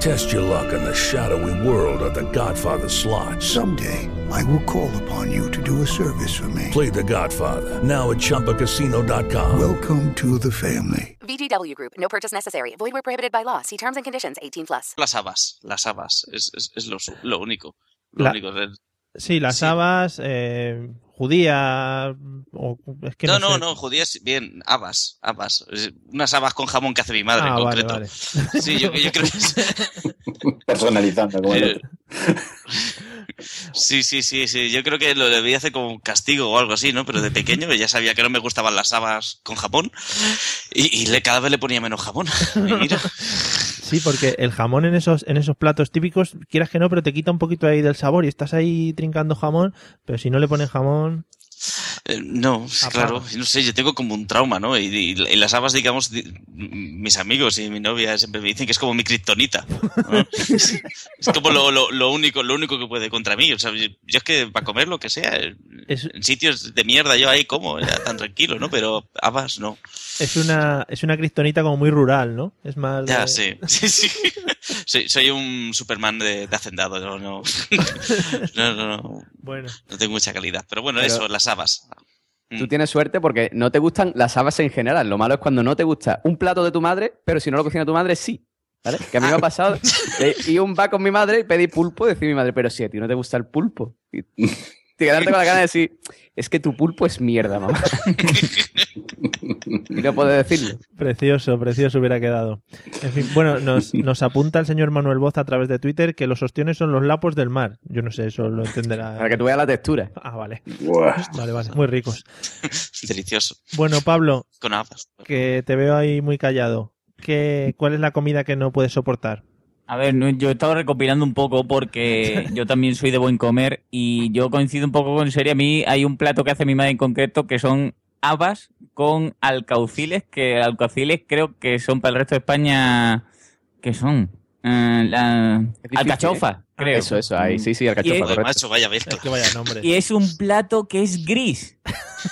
Test your luck in the shadowy world of The Godfather slot. Someday, I will call upon you to do a service for me. Play The Godfather now at ChumbaCasino.com. Welcome to the family. VGW Group. No purchase necessary. Void where prohibited by law. See terms and conditions. 18 plus. Las habas, las habas, es, es, es lo, lo único. Lo La- único. El- Sí, las habas, eh, judía. O, es que no, no, no, sé. no, judías, bien, habas, habas. Unas habas con jamón que hace mi madre Ah, en vale, concreto. vale. Sí, yo, yo creo que es- Personalizando, como el. Sí, sí, sí, sí. Yo creo que lo debía hacer como un castigo o algo así, ¿no? Pero de pequeño ya sabía que no me gustaban las habas con jamón y, y le, cada vez le ponía menos jamón. Y mira, Sí, porque el jamón en esos, en esos platos típicos, quieras que no, pero te quita un poquito ahí del sabor y estás ahí trincando jamón, pero si no le pones jamón. Eh, no, claro, no sé, yo tengo como un trauma, ¿no? Y, y- y las habas, digamos, di- mis amigos y mi novia siempre me dicen que es como mi kriptonita. ¿no? es, es como lo, lo- lo único, lo único que puede contra mí. O sea, yo, yo es que para comer lo que sea, en sitios de mierda yo ahí como, ya tan tranquilo, ¿no? Pero habas no. Es una, es una como muy rural, ¿no? Es más. Ya, sí, sí, sí. Soy, soy un Superman de, de hacendado, no, no, no, no, no, Bueno. no tengo mucha calidad. Pero bueno, Pero- eso, las habas. Tú tienes suerte porque no te gustan las habas en general. Lo malo es cuando no te gusta un plato de tu madre, pero si no lo cocina tu madre, sí. ¿Vale? Que a mí me ha pasado. eh, Y un va con mi madre y pedí pulpo, decir mi madre, pero si a ti no te gusta el pulpo. Te quedarte con la gana de decir, es que tu pulpo es mierda, mamá. y no puedo decirlo. Precioso, precioso hubiera quedado. En fin, bueno, nos, nos apunta el señor Manuel Boz a través de Twitter que los ostiones son los lapos del mar. Yo no sé, eso lo entenderá. Para que tú veas la textura. Ah, vale. Buah. Vale, vale, muy ricos. Delicioso. Bueno, Pablo, Con que te veo ahí muy callado. ¿Qué, ¿Cuál es la comida que no puedes soportar? A ver, yo he estado recopilando un poco porque yo también soy de buen comer y yo coincido un poco con Serie. A mí hay un plato que hace mi madre en concreto que son habas con alcauciles, que alcauciles creo que son para el resto de España. ¿Qué son? Eh, la- difícil, alcachofa, ¿eh? creo. Eso, eso, ahí, sí, sí, Y alcachofa, es- correcto. Macho, vaya. Es que vaya nombre. Y es un plato que es gris.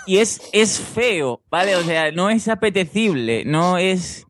Y es, es feo, ¿vale? O sea, no es apetecible, no es...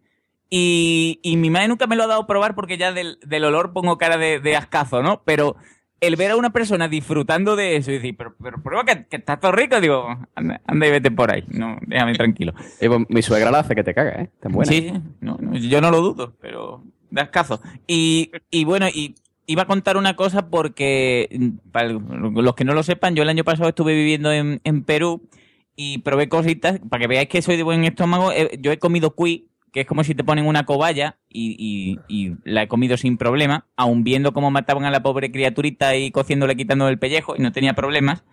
Y, y mi madre nunca me lo ha dado a probar porque ya del, del olor pongo cara de, de ascazo, ¿no? Pero el ver a una persona disfrutando de eso y decir, pero, pero prueba que, que está todo rico, digo, anda, anda y vete por ahí, no, déjame tranquilo. Eh, pues, mi suegra la hace que te caga, ¿eh? Está buena. Sí, no, no, yo no lo dudo, pero de ascazo. Y, y bueno, y iba a contar una cosa porque, para los que no lo sepan, yo el año pasado estuve viviendo en, en Perú y probé cositas, para que veáis que soy de buen estómago, eh, yo he comido cuy, que es como si te ponen una cobaya y, y- y la he comido sin problema, aun viendo cómo mataban a la pobre criaturita y cociéndole, quitando el pellejo y no tenía problemas.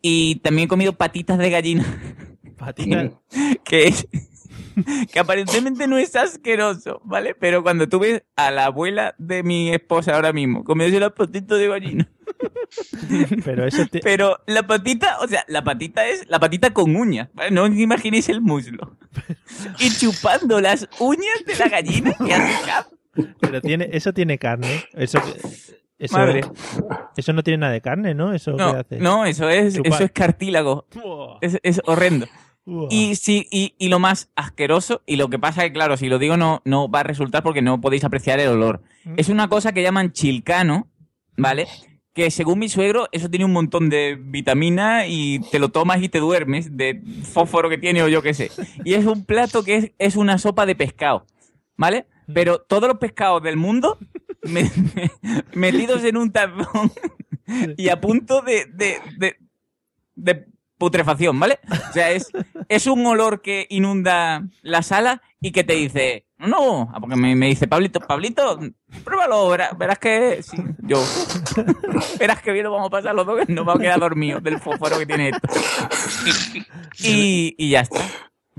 Y también he comido patitas de gallina. Patitas. que es que aparentemente no es asqueroso, ¿vale? Pero cuando tú ves a la abuela de mi esposa ahora mismo comiéndose los patitos de gallina, Pero eso te- pero la patita, o sea, la patita es la patita con uñas, ¿vale? No os imaginéis el muslo. Y chupando las uñas de la gallina que hace pero tiene, eso tiene carne. Eso, eso, Madre. eso no tiene nada de carne, ¿no? Eso No, que hace. no, eso es, Chupar. eso es cartílago. Es, es horrendo. Uah. Y sí, y, y lo más asqueroso, y lo que pasa es que, claro, si lo digo no, no va a resultar porque no podéis apreciar el olor. Es una cosa que llaman chilcano, ¿vale? Que según mi suegro, eso tiene un montón de vitamina y te lo tomas y te duermes de fósforo que tiene o yo qué sé. Y es un plato que es, es una sopa de pescado, ¿vale? Pero todos los pescados del mundo me- me- metidos en un tazón y a punto de, de, de, de putrefacción, ¿vale? O sea, es, es un olor que inunda la sala y que te dice, no, no, porque me, me dice, Pablito, Pablito, pruébalo, verás, verás que, sí, yo, verás que bien lo vamos a pasar los dos, que nos vamos a quedar dormidos del fósforo que tiene esto. Y, y ya está.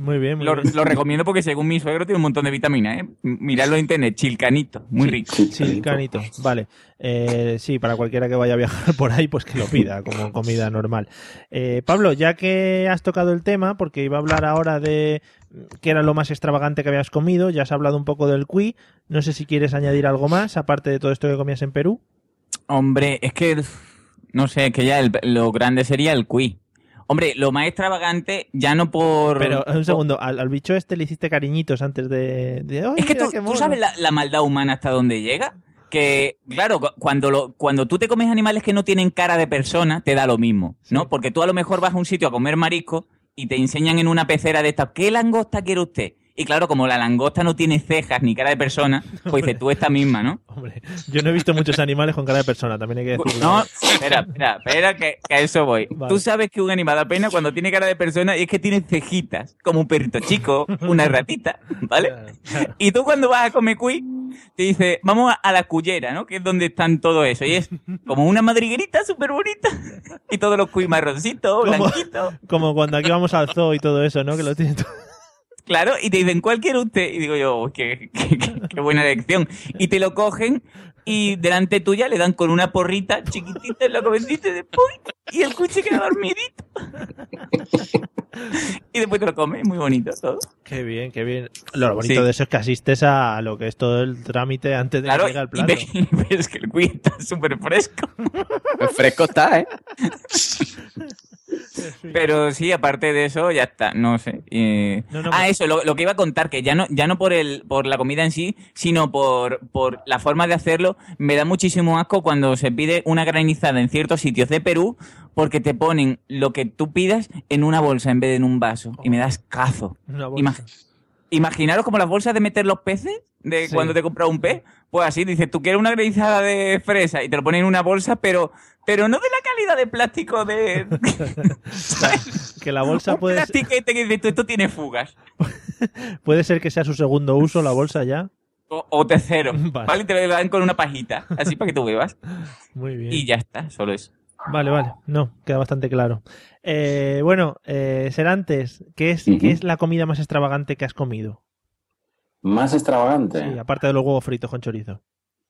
Muy bien, muy Lo, bien. lo recomiendo porque según mi suegro tiene un montón de vitaminas, ¿eh? Miradlo en internet, chilcanito, muy rico. Sí, canito. Vale. Eh, sí, para cualquiera que vaya a viajar por ahí, pues que lo pida como comida normal. Eh, Pablo, ya que has tocado el tema, porque iba a hablar ahora de qué era lo más extravagante que habías comido, ya has hablado un poco del cuy. No sé si quieres añadir algo más, aparte de todo esto que comías en Perú. Hombre, es que no sé, es que ya el- lo grande sería el cuy. Hombre, lo más extravagante, ya no por. Pero un segundo, al, al bicho este le hiciste cariñitos antes de. de, "Ay, Es que tú, qué tú mono". sabes la, la maldad humana hasta dónde llega. que, claro, cu- cuando, lo, cuando tú te comes animales que no tienen cara de persona, te da lo mismo, ¿no? Porque tú a lo mejor vas a un sitio a comer marisco y te enseñan en una pecera de estas, ¿qué langosta quiere usted? Y claro, como la langosta no tiene cejas ni cara de persona, pues dices tú esta misma, ¿no? Hombre, yo no he visto muchos animales con cara de persona, también hay que decirlo. No, espera, espera, espera, que, que a eso voy. Vale. Tú sabes que un animal da pena cuando tiene cara de persona y es que tiene cejitas, como un perrito chico, una ratita, ¿vale? Y tú cuando vas a comer cuy, te dice, vamos a, a la cullera, ¿no? Que es donde están todo eso. Y es como una madriguerita súper bonita. Y todos los cuy marroncitos, blanquitos. Como cuando aquí vamos al zoo y todo eso, ¿no? Que lo tiene todo. Claro, y te dicen, ¿cuál quiere usted? Y digo yo, "Oh, qué, qué- qué- qué buena elección. Y te lo cogen y delante tuya le dan con una porrita chiquitita en la cabecita y después, y el cuy se queda dormidito. y después te lo comes, muy bonito todo. Qué bien, qué bien. Lo bonito Sí. de eso es que asistes a lo que es todo el trámite antes de Claro, que llegue al y plato. ves, y ves que el cuy está súper fresco. Fresco está, ¿eh? Pero sí, aparte de eso, ya está, no sé. eh, No, no, ah, pues- eso, lo, lo que iba a contar, que ya no, ya no por el, por la comida en sí, sino por, por la forma de hacerlo, me da muchísimo asco cuando se pide una granizada en ciertos sitios de Perú, porque te ponen lo que tú pidas en una bolsa en vez de en un vaso. Y me das cazo. Una bolsa. Imag- Imaginaros como las bolsas de meter los peces, de Sí. cuando te compras un pez, pues así, dices, tú quieres una granizada de fresa y te lo ponen en una bolsa, pero, pero no de la calidad de plástico de... Que la bolsa puede, plastiquete que dices esto tiene fugas. puede ser que sea su segundo uso, la bolsa ya. O, o tercero, Vale. ¿vale? Y te lo dan con una pajita, así para que tú bebas. Muy bien. Y ya está, solo eso. Vale, vale. No, queda bastante claro. Eh, bueno, eh, Serantes, ¿qué es. ¿qué es la comida más extravagante que has comido? Más extravagante. Sí, aparte de los huevos fritos con chorizo.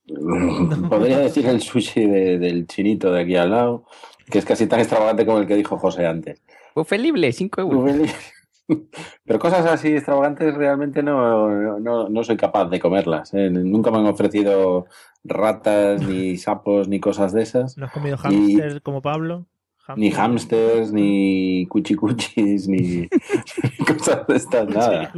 Podría decir el sushi de- del chinito de aquí al lado, que es casi tan extravagante como el que dijo José antes. Buffet libre, 5 euros. Pero cosas así extravagantes realmente no, no, no soy capaz de comerlas. ¿eh? Nunca me han ofrecido ratas, ni sapos, ni cosas de esas. ¿No has comido Y- hámster como Pablo? Ni hamsters, ni cuchicuchis, ni cosas de estas, nada.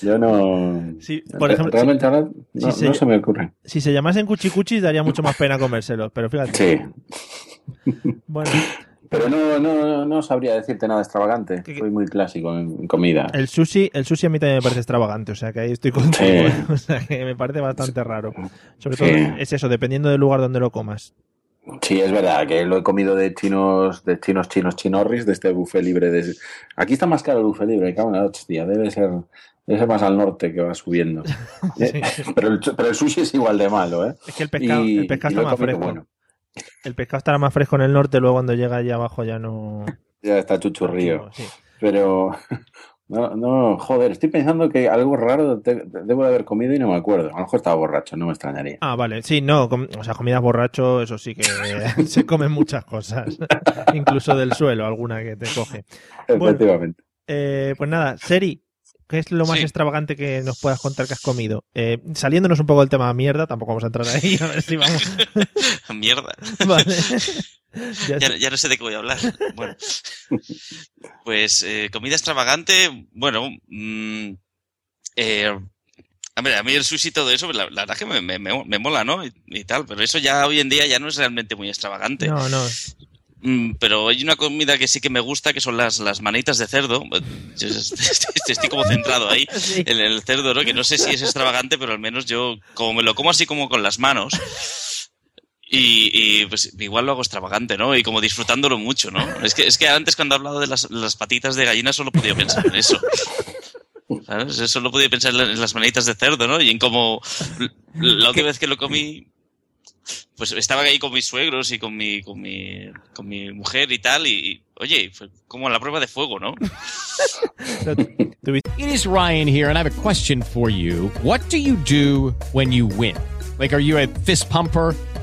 Yo no. Sí, por ejemplo, realmente ahora si no, se- no se me ocurre. Si se llamasen cuchicuchis daría mucho más pena comérselos, pero fíjate. Sí. Bueno, Pero no, no, no sabría decirte nada extravagante. Soy muy clásico en, comida. el sushi, el sushi a mí también me parece extravagante, o sea que ahí estoy contigo. Sí. O sea que me parece bastante raro. Sobre Sí. todo es eso, dependiendo del lugar donde lo comas. Sí, es verdad que lo he comido de chinos, de chinos, chinos, chinorris, de este buffet libre. De... Aquí está más caro el buffet libre, la hostia. Debe ser, debe ser más al norte que va subiendo. Pero, el, pero el sushi es igual de malo, ¿eh? Es que el pescado, Y- el pescado está más fresco. bueno. El pescado estará más fresco en el norte, luego cuando llega allá abajo ya no. Ya está chuchurrío. Sí. Pero, no, no, joder, estoy pensando que algo raro te- te- debo de haber comido y no me acuerdo. A lo mejor estaba borracho, no me extrañaría. Ah, vale. Sí, no, com- o sea, comidas borracho, eso sí que se comen muchas cosas. Incluso del suelo, alguna que te coge. Bueno, Efectivamente. eh, pues nada, Seri, ¿qué es lo más Sí. extravagante que nos puedas contar que has comido? Eh, saliéndonos un poco del tema mierda, tampoco vamos a entrar ahí, a ver si vamos. Mierda. Vale. Ya Ya, no sé de qué voy a hablar. Bueno. Pues eh, comida extravagante, bueno, mm, eh, a mí el sushi y todo eso, la, la verdad que me, me- me- me mola, ¿no? Y, y tal, pero eso ya hoy en día ya no es realmente muy extravagante. No, no. Mm, pero hay una comida que sí que me gusta, que son las, las manitas de cerdo. Estoy, como centrado ahí en el cerdo, ¿no? Que no sé si es extravagante, pero al menos yo, como me lo como así como con las manos, y, y, pues igual lo hago extravagante, ¿no? Y como disfrutándolo mucho, ¿no? Es que, es que antes cuando he hablado de las, las patitas de gallina solo podía pensar en eso. ¿Sabes? Solo podía pensar en las manitas de cerdo, ¿no? Y en cómo la última vez que lo comí, pues estaba ahí con mis suegros y con mi, con mi, con mi mujer y tal, y oye, fue como la prueba de fuego, ¿no? It is Ryan here, and I have a question for you. What do you do when you win? Like, are you a fist pumper?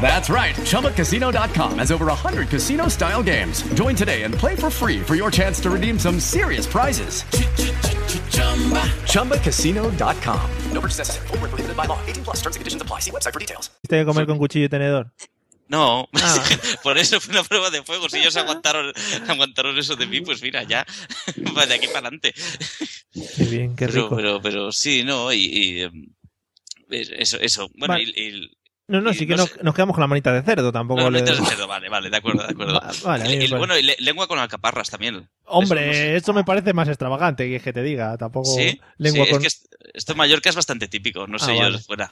That's right. ChumbaCasino.com has over 100 casino style games. Join today and play for free for your chance to redeem some serious prizes. ChumbaCasino.com. No purchase necessary. Void where prohibited by law. 18 plus terms and conditions apply. See website for details. ¿Viste que comer con cuchillo y tenedor? No, Ah. por eso fue una prueba de fuego. Si ellos aguantaron, aguantaron eso de mí, pues mira, ya, de aquí para adelante. Qué bien, qué Pero, rico. pero, pero sí, no, y, y, eso, eso. Bueno, Vale. y, y- No, no, sí que no nos, nos quedamos con la manita de cerdo, tampoco no, le... el cerdo, vale, vale, de acuerdo, de acuerdo. vale, bueno, y le- lengua con alcaparras también. Hombre, esto me parece más extravagante que que te diga, tampoco Sí, lengua sí, con... es que est- esto en Mallorca es bastante típico, no Ah, sé yo vale. fuera.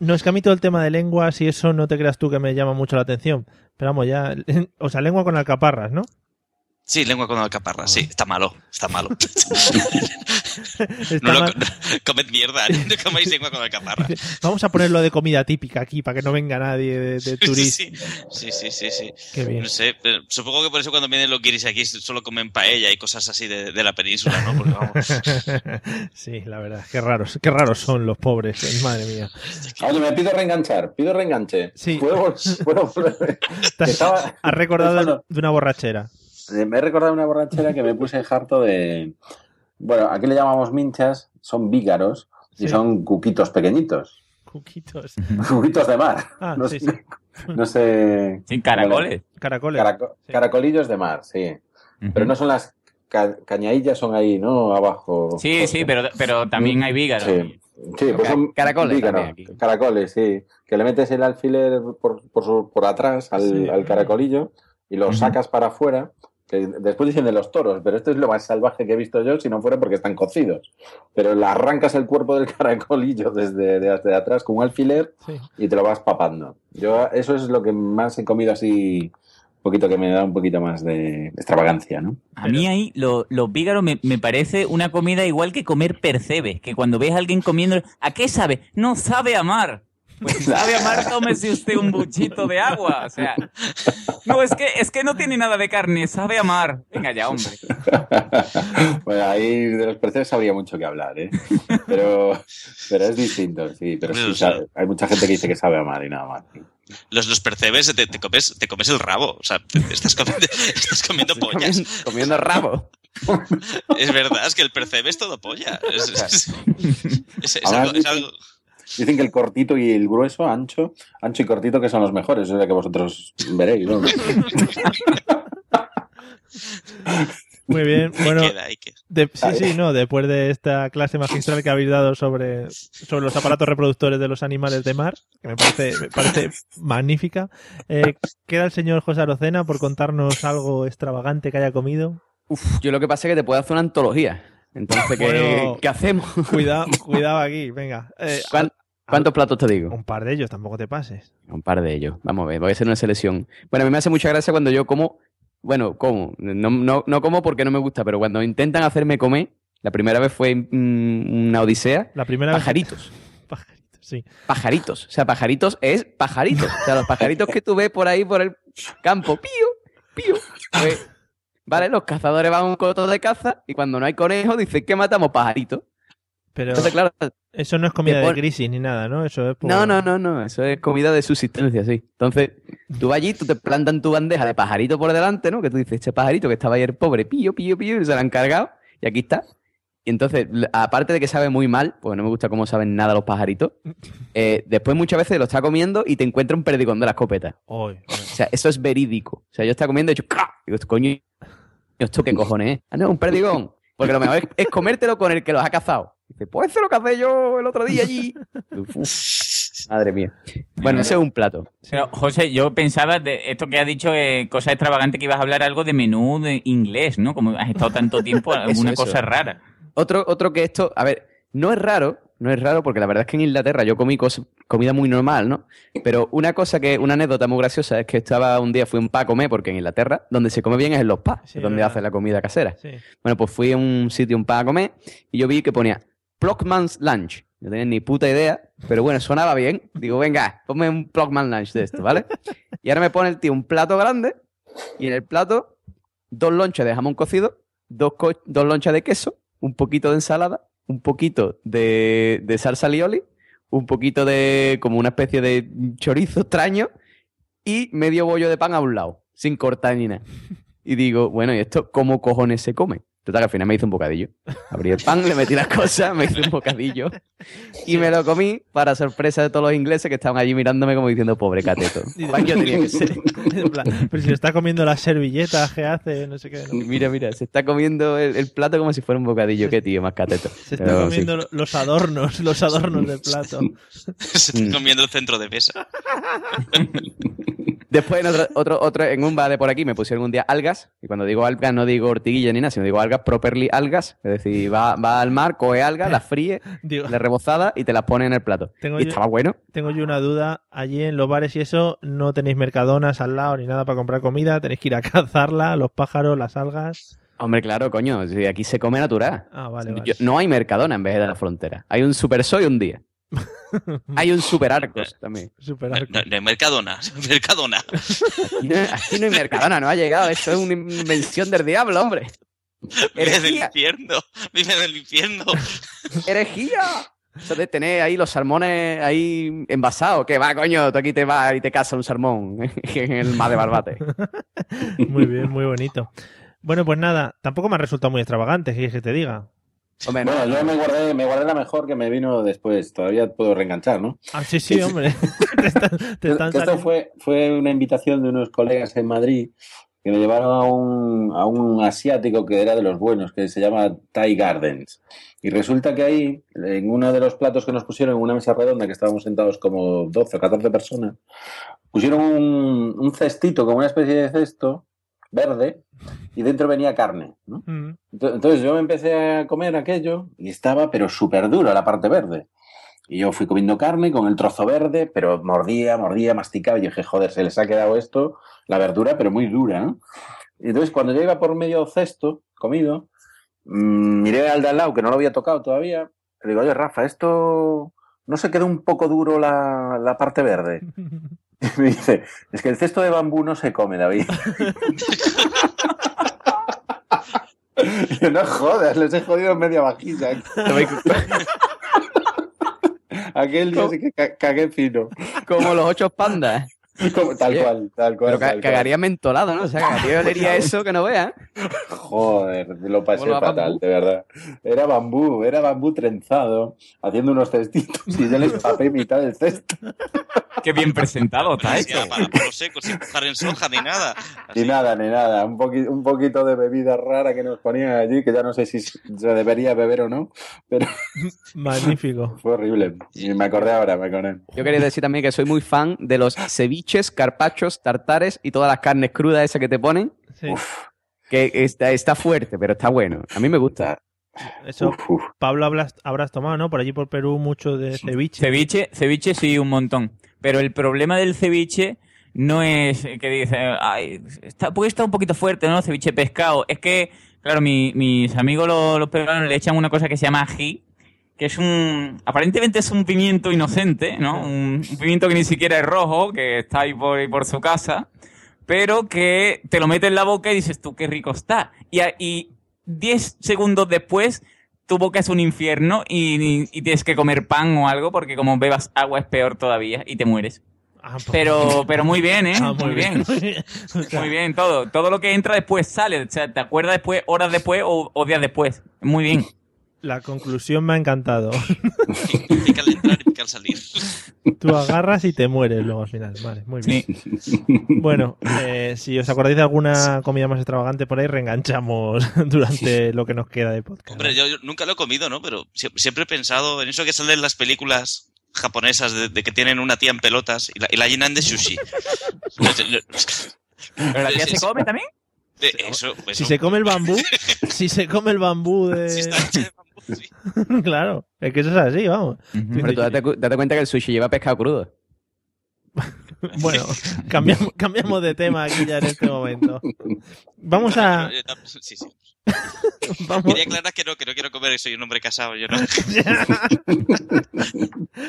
No, es que a mí todo el tema de lenguas y eso no te creas tú que me llama mucho la atención. Pero vamos, ya... O sea, lengua con alcaparras, ¿no? Sí, lengua con alcaparras, sí, está malo, está malo. Está no lo mal. comed mierda, no comáis lengua con alcaparras. Vamos a ponerlo de comida típica aquí para que no venga nadie de, de turista. Sí, sí, sí, sí, sí. Qué bien. No sé, pero supongo que por eso cuando vienen los guiris aquí solo comen paella y cosas así de, de la península, ¿no? Porque vamos. sí, la verdad, qué raros, qué raros son los pobres, eh, madre mía. Oye, me pido reenganchar, pido reenganche. Sí. ¿Puedo, puedo- has, Estaba- has recordado de una borrachera. Me he recordado una borrachera que me puse harto de. Bueno, aquí le llamamos minchas, son vígaros y Sí. son cuquitos pequeñitos. Cuquitos. Cuquitos de mar. Ah, no, sí, sé, sí. no sé. Caracoles. Caracoles. Caraco- Caracolillos de mar, sí. Pero no son las ca- cañadillas, son ahí, ¿no? Abajo. Sí, sí, pero, pero también hay vígaros. Sí. Sí, pues son caracoles vígaros, caracoles, sí. Que le metes el alfiler por, por, su- por atrás al, Sí. al caracolillo y lo sacas para afuera. Que después dicen de los toros, pero esto es lo más salvaje que he visto yo, si no fuera porque están cocidos. Pero le arrancas el cuerpo del caracolillo desde, desde atrás con un alfiler Sí. y te lo vas papando. Yo eso es lo que más he comido así, un poquito que me da un poquito más de extravagancia, ¿no? A mí ahí lo- los vígaros me, me parece una comida igual que comer percebes, que cuando ves a alguien comiendo, ¿a qué sabe? No sabe amar. Pues sabe amar, tómese usted un buchito de agua. O sea, no, es que, es que no tiene nada de carne, sabe amar. Venga ya, hombre. Bueno, ahí de los percebes habría mucho que hablar, ¿eh? Pero, pero es distinto, sí. Pero sí sabe- hay mucha gente que dice que sabe amar y nada más. Los, los percebes, te, te comes, te comes el rabo. O sea, te, te estás comiendo, estás comiendo pollas. Comiendo rabo. Es verdad, es que el percebe es todo polla. Es, es- es- es- es Además, algo, es dicen- algo- Dicen que el cortito y el grueso, ancho, ancho y cortito que son los mejores, o sea que vosotros veréis, ¿no? Muy bien, bueno, de- sí, sí, no, después de esta clase magistral que habéis dado sobre, sobre los aparatos reproductores de los animales de mar, que me parece, me parece magnífica, eh, queda el señor José Arocena por contarnos algo extravagante que haya comido. Uf, yo lo que pasa es que te puedo hacer una antología. Entonces, ¿qué, Bueno, qué hacemos? Cuidado, cuidado aquí, venga. Eh, ¿Cuán- ¿Cuántos platos te digo? un par de ellos, tampoco te pases. Un par de ellos. Vamos a ver, voy a hacer una selección. Bueno, a mí me hace mucha gracia cuando yo como. Bueno, como. No, no, no como porque no me gusta, pero cuando intentan hacerme comer, la primera vez fue mm, una odisea. La primera vez- Pajaritos. Pajaritos, sí. Pajaritos. O sea, pajaritos es pajaritos. O sea, los pajaritos que tú ves por ahí por el campo. Pío, pío. Pues, vale, los cazadores van a un coto de caza y cuando no hay conejo dicen que matamos pajaritos. Pero Entonces, claro, eso no es comida de pon- crisis ni nada, ¿no? Eso es por- No, no, no, no. Eso es comida de subsistencia, sí. Entonces, tú vas allí, tú te plantan tu bandeja de pajarito por delante, ¿no? Que tú dices, este pajarito que estaba ayer pobre, pillo, pillo, pillo, y se lo han cargado, y aquí está. Y entonces, aparte de que sabe muy mal, porque no me gusta cómo saben nada los pajaritos, eh, después muchas veces lo está comiendo y te encuentra un perdigón de la escopeta. Oy, O sea, eso es verídico. O sea, yo estaba comiendo y he ¡cra! Digo, coño, ¿esto qué cojones es? Ah, no, un perdigón. Porque lo mejor es, es comértelo con el que los ha cazado. Dice, pues eso es lo que hacé yo el otro día allí. Uf, madre mía. Bueno, ese es un plato. Pero, José, yo pensaba de esto que has dicho, eh, cosa extravagante, que ibas a hablar algo de menú de inglés, ¿no? Como has estado tanto tiempo, alguna eso. cosa rara. Otro, otro que esto, a ver, no es raro, no es raro porque la verdad es que en Inglaterra yo comí cos- comida muy normal, ¿no? Pero una cosa que, una anécdota muy graciosa es que estaba un día, fui a un pa a comer, porque en Inglaterra donde se come bien es en los pubs, Sí, es donde verdad. hacen la comida casera. Sí. Bueno, pues fui a un sitio, un pa a comer, y yo vi que ponía Plockman's Lunch. No tenía ni puta idea, pero bueno, sonaba bien. Digo, venga, ponme un Plockman Lunch de esto, ¿vale? Y ahora me pone el tío un plato grande Y en el plato, dos lonchas de jamón cocido, dos, dos lonchas de queso, un poquito de ensalada, un poquito de, de salsa lioli, un poquito de como una especie de chorizo extraño y medio bollo de pan a un lado, sin cortar ni nada. Y digo, bueno, ¿y esto cómo cojones se come? Total, que al final me hice un bocadillo. Abrí el pan, le metí las cosas, me hice un bocadillo y me lo comí para sorpresa de todos los ingleses que estaban allí mirándome como diciendo, pobre cateto. Yo tenía que ser. Pero si le está comiendo las servilletas que hace, no sé qué. ¿no? Mira, mira, se está comiendo el, el plato como si fuera un bocadillo. Qué tío, más cateto. Se está comiendo los adornos, los adornos del plato. Se está comiendo el centro de mesa. Después en otro, otro, otro, en un bar de por aquí me pusieron un día algas. Y cuando digo algas no digo ortiguilla ni nada, sino digo algas properly algas. Es decir, va, va al mar, coge algas, las fríe, Digo- las rebozada y te las pone en el plato. Tengo y yo- estaba bueno. Tengo yo una duda. Allí en los bares y eso, no tenéis mercadonas al lado ni nada para comprar comida. Tenéis que ir a cazarla, los pájaros, las algas. Hombre, claro, coño, si aquí se come natural. Ah, vale, vale. Yo- no hay mercadona en vez de la frontera. Hay un super soy un día. hay un super arcos también. Super No, no hay Mercadona. Mercadona. Aquí no, aquí no hay mercadona, no ha llegado. Esto es una invención del diablo, hombre. Vive del infierno. Vive del infierno. ¡Herejía! Eso de tener ahí los salmones ahí envasados. Que va, coño, tú aquí te vas y te casas un salmón en el mar de Barbate. Muy bien, muy bonito. Bueno, pues nada, tampoco me ha resultado muy extravagante, ¿qué quieres que te diga? Hombre, Bueno, yo me guardé, me guardé la mejor que me vino después. Todavía puedo reenganchar, ¿no? Ah, sí, sí, hombre. te están, te están Que esto fue, fue una invitación de unos colegas en Madrid que me llevaron a un, a un asiático que era de los buenos, que se llama Thai Gardens. Y resulta que ahí, en uno de los platos que nos pusieron, en una mesa redonda, que estábamos sentados como 12 o 14 personas, pusieron un, un cestito, como una especie de cesto verde, y dentro venía carne. ¿no? Mm. Ento- Entonces yo me empecé a comer aquello y estaba pero súper duro la parte verde. Y yo fui comiendo carne con el trozo verde, pero mordía, mordía, masticaba. Y dije, joder, se les ha quedado esto, la verdura, pero muy dura, ¿no? Y entonces cuando yo iba por medio cesto, comido, mm, miré al de al lado, que no lo había tocado todavía, le digo, oye, Rafa, esto no se quedó un poco duro la, la parte verde. Y me dice, es que el cesto de bambú no se come, David. Y yo, no jodas, les he jodido media vajilla. Aquel día sí que ca- cagué fino. Como los ocho pandas. Como- tal Oye, cual, tal cual. Pero ca- tal cual. cagaría mentolado, ¿no? O sea, cagaría olería eso que no veas. Joder, lo pasé fatal, bambú. de verdad. Era bambú, era bambú trenzado, haciendo unos cestitos y yo les papé mitad del cesto. Qué bien presentado está esto. para palo seco, sin mojar en soja ni nada. Ni nada, ni nada. Un, poqui- un poquito de bebida rara que nos ponían allí, que ya no sé si se debería beber o no, pero Magnífico. fue horrible. Y me acordé ahora, me acordé. Yo quería decir también que soy muy fan de los ceviches, carpachos, tartares y todas las carnes crudas esas que te ponen. Sí. Que está, está fuerte, pero está bueno. A mí me gusta. Eso, Uf, uf. Pablo, habrás, habrás tomado, ¿no? Por allí por Perú mucho de ceviche. Ceviche, ceviche sí, un montón. Pero el problema del ceviche no es que dice, ay, está, porque está un poquito fuerte, ¿no? Ceviche pescado. Es que, claro, mi- mis amigos los, los peruanos le echan una cosa que se llama ají, que es un, aparentemente es un pimiento inocente, ¿no? Un, un pimiento que ni siquiera es rojo, que está ahí por, su casa, pero que te lo metes en la boca y dices, tú, qué rico está. Y, y 10 segundos después, tu boca es un infierno y, y- tienes que comer pan o algo porque como bebas agua es peor todavía y te mueres. Ah, pues- Pero, pero muy bien, ¿eh? Ah, muy, bien. Muy bien. O sea, Muy bien, todo. Todo lo que entra después sale. O sea, te acuerdas después, horas después o, o días después. Muy bien. La conclusión me ha encantado. Pica al entrar y pica al salir. Tú agarras y te mueres luego al final. Vale, muy bien. Sí. Bueno, eh, si os acordáis de alguna comida más extravagante por ahí, reenganchamos durante lo que nos queda de podcast. Hombre, yo, yo nunca lo he comido, ¿no? Pero sie- siempre he pensado en eso que sale en las películas japonesas de, de que tienen una tía en pelotas y la, y la llenan de sushi. ¿Pero la tía se come también? De eso, pues si no. se come el bambú, si se come el bambú de... Si está hecha de bambú, sí. claro, es que eso es así, vamos. Pero tú date, cu- date cuenta que el sushi lleva pescado crudo. Bueno, cambiamos, cambiamos de tema aquí ya en este momento. Vamos a... Sí, sí. Vamos, Quería aclarar que no, que no quiero comer, que soy un hombre casado. Yo no.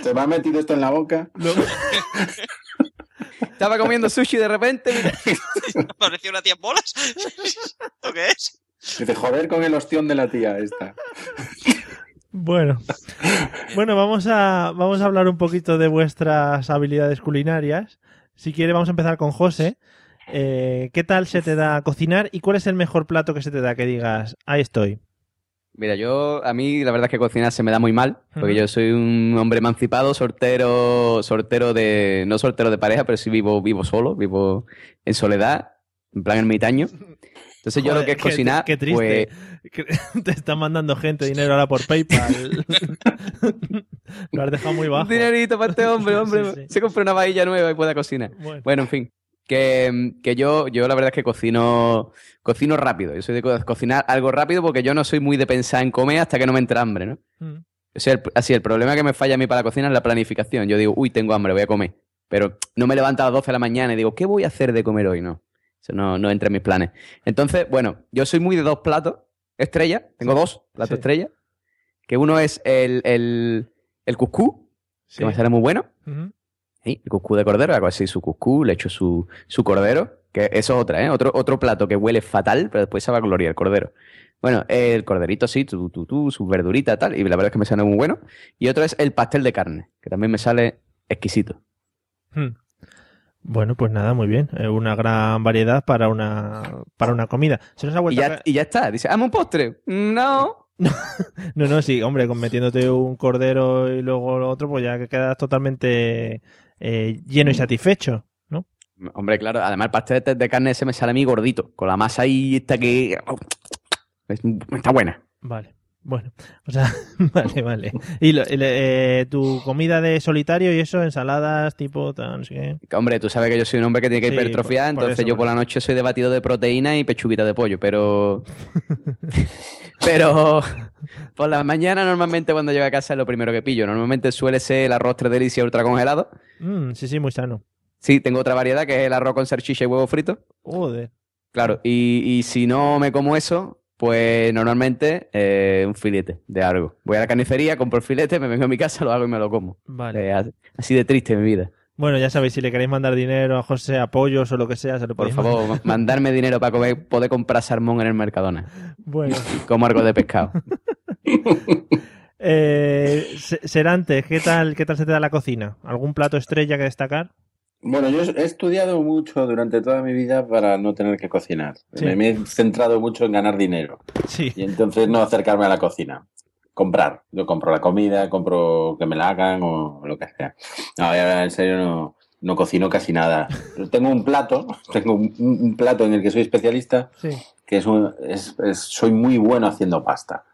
¿Se me ha metido esto en la boca? luego, Estaba comiendo sushi de repente. Apareció una tía en bolas. ¿Esto qué es? Dice, joder con el ostión de la tía esta. Bueno, bueno, vamos a, vamos a hablar un poquito de vuestras habilidades culinarias. Si quiere, vamos a empezar con José. Eh, ¿Qué tal se te da cocinar y cuál es el mejor plato que se te da que digas, ahí estoy? Mira, yo, a mí la verdad es que cocinar se me da muy mal, porque yo soy un hombre emancipado, sortero, sortero de, no sortero de pareja, pero sí vivo, vivo solo, vivo en soledad, en plan ermitaño. Entonces yo lo que es qué- cocinar, Qué, triste. pues, Te están mandando gente dinero ahora por PayPal. Lo has dejado muy bajo. Un dinerito para este hombre, hombre. Sí, sí. Se compra una vajilla nueva y pueda cocinar. Bueno. Bueno, en fin. Que, que yo, yo la verdad es que cocino, cocino rápido. Yo soy de co- cocinar algo rápido porque yo no soy muy de pensar en comer hasta que no me entra hambre, ¿no? Mm. O sea, el- así, el problema que me falla a mí para la cocina es la planificación. Yo digo, uy, tengo hambre, voy a comer. Pero no me levanto a las 12 de la mañana y digo, ¿qué voy a hacer de comer hoy? No. Eso no, no entra en mis planes. Entonces, bueno, yo soy muy de dos platos estrella. Tengo dos platos Sí. estrella. Que uno es el, el, el cuscú, Sí. que me sale muy bueno. El cuscú de cordero, hago así su cuscú, le echo su, su cordero, que eso es otra, ¿eh? Otro, otro plato que huele fatal, pero después sabe a gloria el cordero. Bueno, el corderito sí, tu, tu, tu, su verdurita tal, y la verdad es que me sale muy bueno. Y otro es el pastel de carne, que también me sale exquisito. Hmm. Bueno, pues nada, muy bien. Una gran variedad para una, para una comida. Se nos ha Y vuelto a ya, ca- y ya está. Dice, ¿hazme un postre? No. No, no, sí, hombre, con metiéndote un cordero y luego lo otro, pues ya que quedas totalmente eh, lleno y satisfecho, ¿no? Hombre, claro, además el pastel de- de carne ese me sale a mí gordito, con la masa ahí esta que... es- está buena. Vale, bueno, o sea, vale, vale. Y lo- eh, tu comida de solitario y eso, ensaladas, tipo, tal, no sé qué. Hombre, tú sabes que yo soy un hombre que tiene que Sí, hipertrofiar, por- por entonces eso, yo por la noche soy de batido de proteína y pechuguita de pollo, pero... pero por la mañana normalmente cuando llego a casa es lo primero que pillo. Normalmente suele ser el arroz tres delicias ultra congelado. Mm, sí, sí, muy sano. Sí, tengo otra variedad que es el arroz con salchicha y huevo frito. Joder. Claro, y, y si no me como eso, pues normalmente eh, un filete de algo. Voy a la carnicería, compro el filete, me vengo a mi casa, lo hago y me lo como. Vale. Eh, así de triste mi vida. Bueno, ya sabéis, si le queréis mandar dinero a José, apoyos o lo que sea, se lo Por favor, mandar. ma- mandarme dinero para comer- poder comprar salmón en el Mercadona. Bueno. Como algo de pescado. Eh, Se- Serantes, ¿qué tal, ¿qué tal se te da la cocina? ¿Algún plato estrella que destacar? Bueno, yo he estudiado mucho durante toda mi vida para no tener que cocinar. Sí. Me, he centrado mucho en ganar dinero. Sí. Y entonces no acercarme a la cocina. Comprar. Yo compro la comida, compro que me la hagan o lo que sea. No, ya, en serio no, no cocino casi nada. Tengo un plato, tengo un, un plato en el que soy especialista, Sí. que es, un- es- es- soy muy bueno haciendo pasta.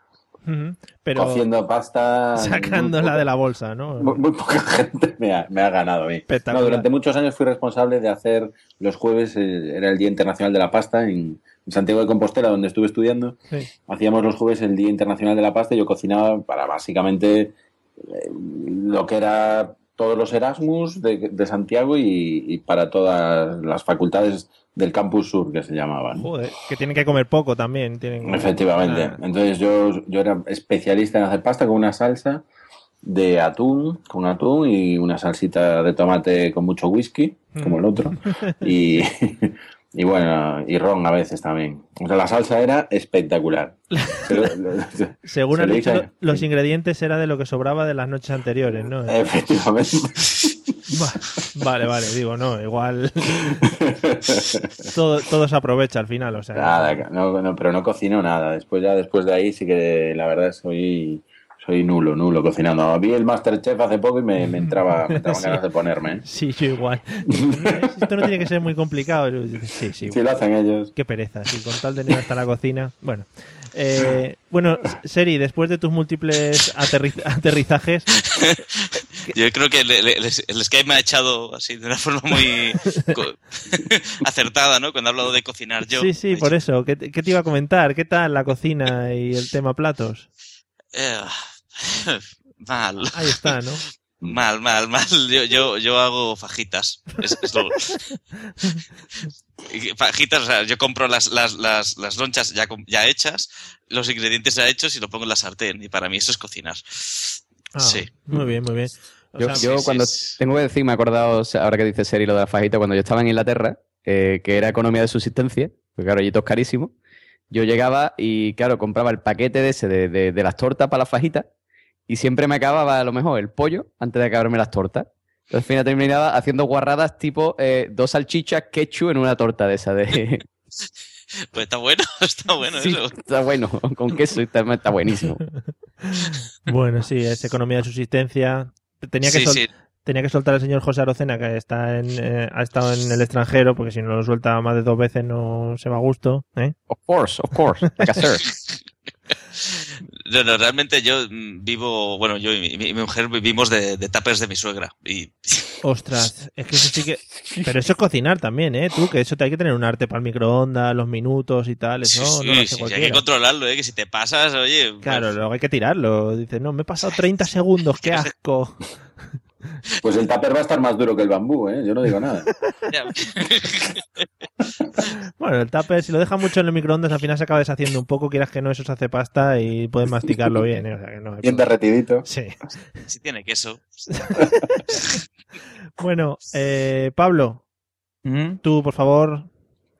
Pero Cociendo pasta. sacándola de la bolsa, ¿no? Muy, muy poca gente me ha, me ha ganado a mí. No, durante muchos años fui responsable de hacer los jueves, eh, era el Día Internacional de la Pasta en, en Santiago de Compostela, donde estuve estudiando. Sí. Hacíamos los jueves el Día Internacional de la Pasta y yo cocinaba para básicamente eh, lo que era todos los Erasmus de, de Santiago y, y para todas las facultades del Campus Sur, que se llamaban. Joder, que tienen que comer poco también. Tienen Efectivamente. Ah, Entonces yo, yo era especialista en hacer pasta con una salsa de atún, con atún y una salsita de tomate con mucho whisky, como el otro. Y, y bueno, y ron a veces también. O sea, la salsa era espectacular. Se lo- lo- se- Según se dicho, los ingredientes era de lo que sobraba de las noches anteriores, ¿no? Efectivamente. Va- Vale, vale, digo, no, igual todo, todo se aprovecha al final, o sea. Nada, no, no, pero no cocino nada. Después ya después de ahí sí que la verdad soy soy nulo, nulo cocinando. Vi el Masterchef hace poco y me, me entraba, me entraban Sí. ganas de ponerme. ¿eh? Sí, yo igual. Esto no tiene que ser muy complicado. Sí, sí. Sí, lo hacen ellos. Qué pereza, sí, con tal de no hasta la cocina. Bueno, eh, bueno, Seri, después de tus múltiples aterriz- aterrizajes, Yo creo que le- le- el, Skype me ha echado así de una forma muy acertada, ¿no? Cuando he hablado de cocinar yo. sí, sí, por eso, ¿qué, te- qué te iba a comentar? ¿Qué tal la cocina y el tema platos? Eh, mal. Ahí está, ¿no? Mal, mal, mal. Yo, yo, yo hago fajitas. Es, es lo- Fajitas, o sea, yo compro las, las, las, las lonchas ya, ya hechas, los ingredientes ya hechos y lo pongo en la sartén. Y para mí eso es cocinar. Ah, Sí. Muy bien, muy bien. O Yo, sea, yo cuando tengo que decir, me he acordado, ahora que dice Seri lo de la fajita, cuando yo estaba en Inglaterra, eh, que era economía de subsistencia, porque claro, allí todo es carísimo, yo llegaba y claro, compraba el paquete de ese de, de- de las tortas para la fajita y siempre me acababa a lo mejor el pollo antes de acabarme las tortas. Entonces al final terminaba haciendo guarradas tipo eh, dos salchichas ketchup en una torta de esa de... Pues está bueno, está bueno Sí, eso. está bueno, con queso está, está buenísimo. Bueno, sí, es economía de subsistencia. Tenía que, Sí, sol- sí. tenía que soltar al señor José Arocena, que está en, eh, ha estado en el extranjero, porque si no lo suelta más de dos veces no se va a gusto. ¿eh? Of course, of course, like a sir. No, no, realmente yo mm, vivo, bueno, yo y mi, mi mujer vivimos de, de de mi suegra. Y Ostras, es que eso sí que... Pero eso es cocinar también, ¿eh? Tú, que eso te hay que tener un arte para el microondas, los minutos y tal. Eso sí, no hace sí, sí, hay que controlarlo, ¿eh? que si te pasas, oye, Claro, luego hay que tirarlo. Dices, no, me he pasado 30 segundos, qué asco. Pues el tupper va a estar más duro que el bambú, ¿eh? Yo no digo nada. Bueno, el tupper, si lo dejas mucho en el microondas, al final se acaba deshaciendo un poco, quieras que no, eso se hace pasta y puedes masticarlo bien. ¿eh? O sea que no hay Bien derretidito. Sí. si tiene queso. Bueno, eh, Pablo, tú, por favor,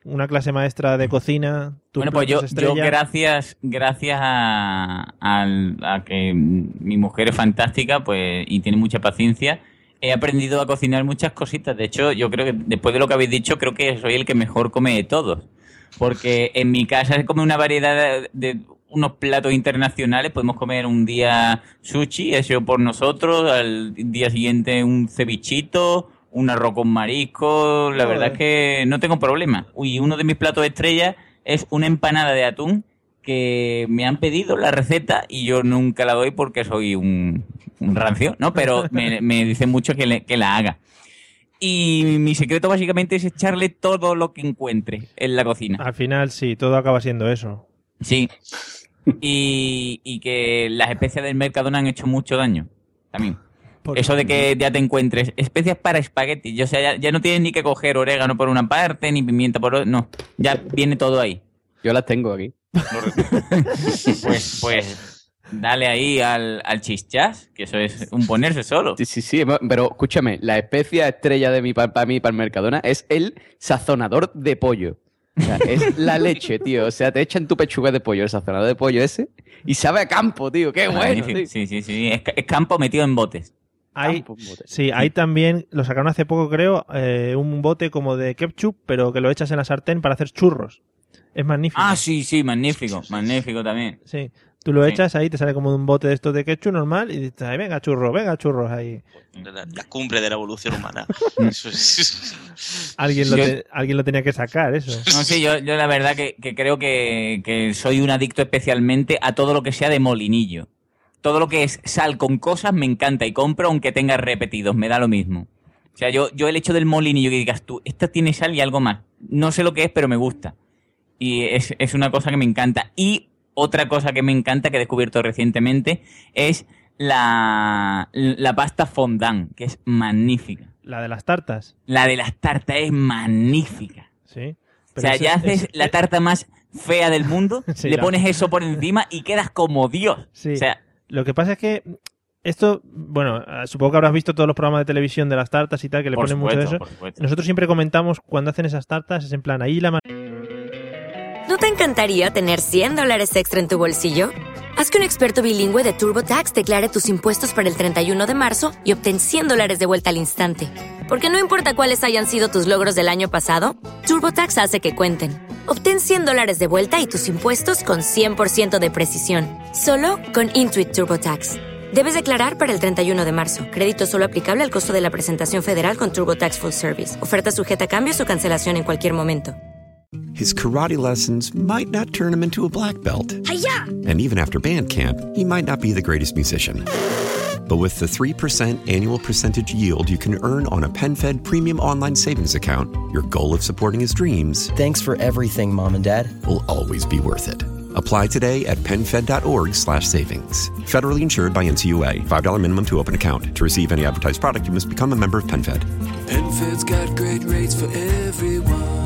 una clase maestra de cocina. Bueno, pues yo, gracias, gracias a, al- a que mi mujer es fantástica pues y tiene mucha paciencia, he aprendido a cocinar muchas cositas. De hecho, yo creo que después de lo que habéis dicho, creo que soy el que mejor come de todos. Porque en mi casa se come una variedad de, de unos platos internacionales. Podemos comer un día sushi, hecho por nosotros, al día siguiente un cevichito, un arroz con marisco. La verdad es que no tengo problema. Y uno de mis platos estrella es una empanada de atún que me han pedido la receta y yo nunca la doy porque soy un, un rancio, ¿no? Pero me, me dicen mucho que, le- que la haga. Y mi secreto básicamente es echarle todo lo que encuentre en la cocina. Al final, sí, todo acaba siendo eso. Sí. Y, y que las especias del Mercadona han hecho mucho daño. También. Eso de que ya te encuentres especias para espagueti. O sea, ya, ya no tienes ni que coger orégano por una parte, ni pimienta por otra. No, ya viene todo ahí. Yo las tengo aquí. Pues, pues, dale ahí al, al chichas, que eso es un ponerse solo. Sí, sí, sí, pero escúchame, la especia estrella de mi para mí, para el Mercadona, es el sazonador de pollo. O sea, es la leche, tío. O sea, te echan tu pechuga de pollo, el sazonador de pollo ese, y sabe a campo, tío. Qué bueno. Tío. Sí, sí, sí. Es, es campo metido en botes. Hay, sí, hay también, lo sacaron hace poco creo, eh, un bote como de ketchup, pero que lo echas en la sartén para hacer churros. Es magnífico. Ah, sí, sí, magnífico. Magnífico también. Sí. Tú lo Sí. echas ahí, te sale como un bote de estos de ketchup normal y dices, "Ay, venga churro, venga churros ahí. La, la cumbre de la evolución humana. Eso es- Alguien lo, Yo- te- alguien lo tenía que sacar, eso. No, sí, yo, yo la verdad que, que creo que, que soy un adicto especialmente a todo lo que sea de molinillo. Todo lo que es sal con cosas me encanta y compro aunque tenga repetidos, me da lo mismo. O sea, yo, yo el hecho del molinillo que digas tú, esta tiene sal y algo más. No sé lo que es, pero me gusta. Y es, es una cosa que me encanta. Y otra cosa que me encanta, que he descubierto recientemente, es la, la pasta fondant, que es magnífica. La de las tartas. La de las tartas es magnífica. Sí. O sea, ya es- haces es- la tarta más fea del mundo, Sí, le pones eso por encima y quedas como Dios. Sí. O sea, Lo que pasa es que esto, bueno, eh, supongo que habrás visto todos los programas de televisión de las tartas y tal, que le Por ponen mucho de eso. por. Nosotros siempre comentamos cuando hacen esas tartas, es en plan, ahí la... ¿No te encantaría tener 100 dólares extra en tu bolsillo? Haz que un experto bilingüe de TurboTax declare tus impuestos para el 31 de marzo y obtén 100 dólares de vuelta al instante. Porque no importa cuáles hayan sido tus logros del año pasado, TurboTax hace que cuenten. Obtén 100 dólares de vuelta y tus impuestos con 100% de precisión. Solo con Intuit TurboTax. Debes declarar para el 31 de marzo. Crédito solo aplicable al costo de la presentación federal con TurboTax Full Service. Oferta sujeta a cambios o cancelación en cualquier momento. His karate lessons might not turn him into a black belt. Hiya! And even after band camp, he might not be the greatest musician. But with the 3% annual percentage yield you can earn on a PenFed premium online savings account, your goal of supporting his dreams. Thanks for everything, Mom and Dad. Will always be worth it. Apply today at PenFed.org slash savings. Federally insured by NCUA. $5 minimum to open account. To receive any advertised product, you must become a member of PenFed. PenFed's got great rates for everyone.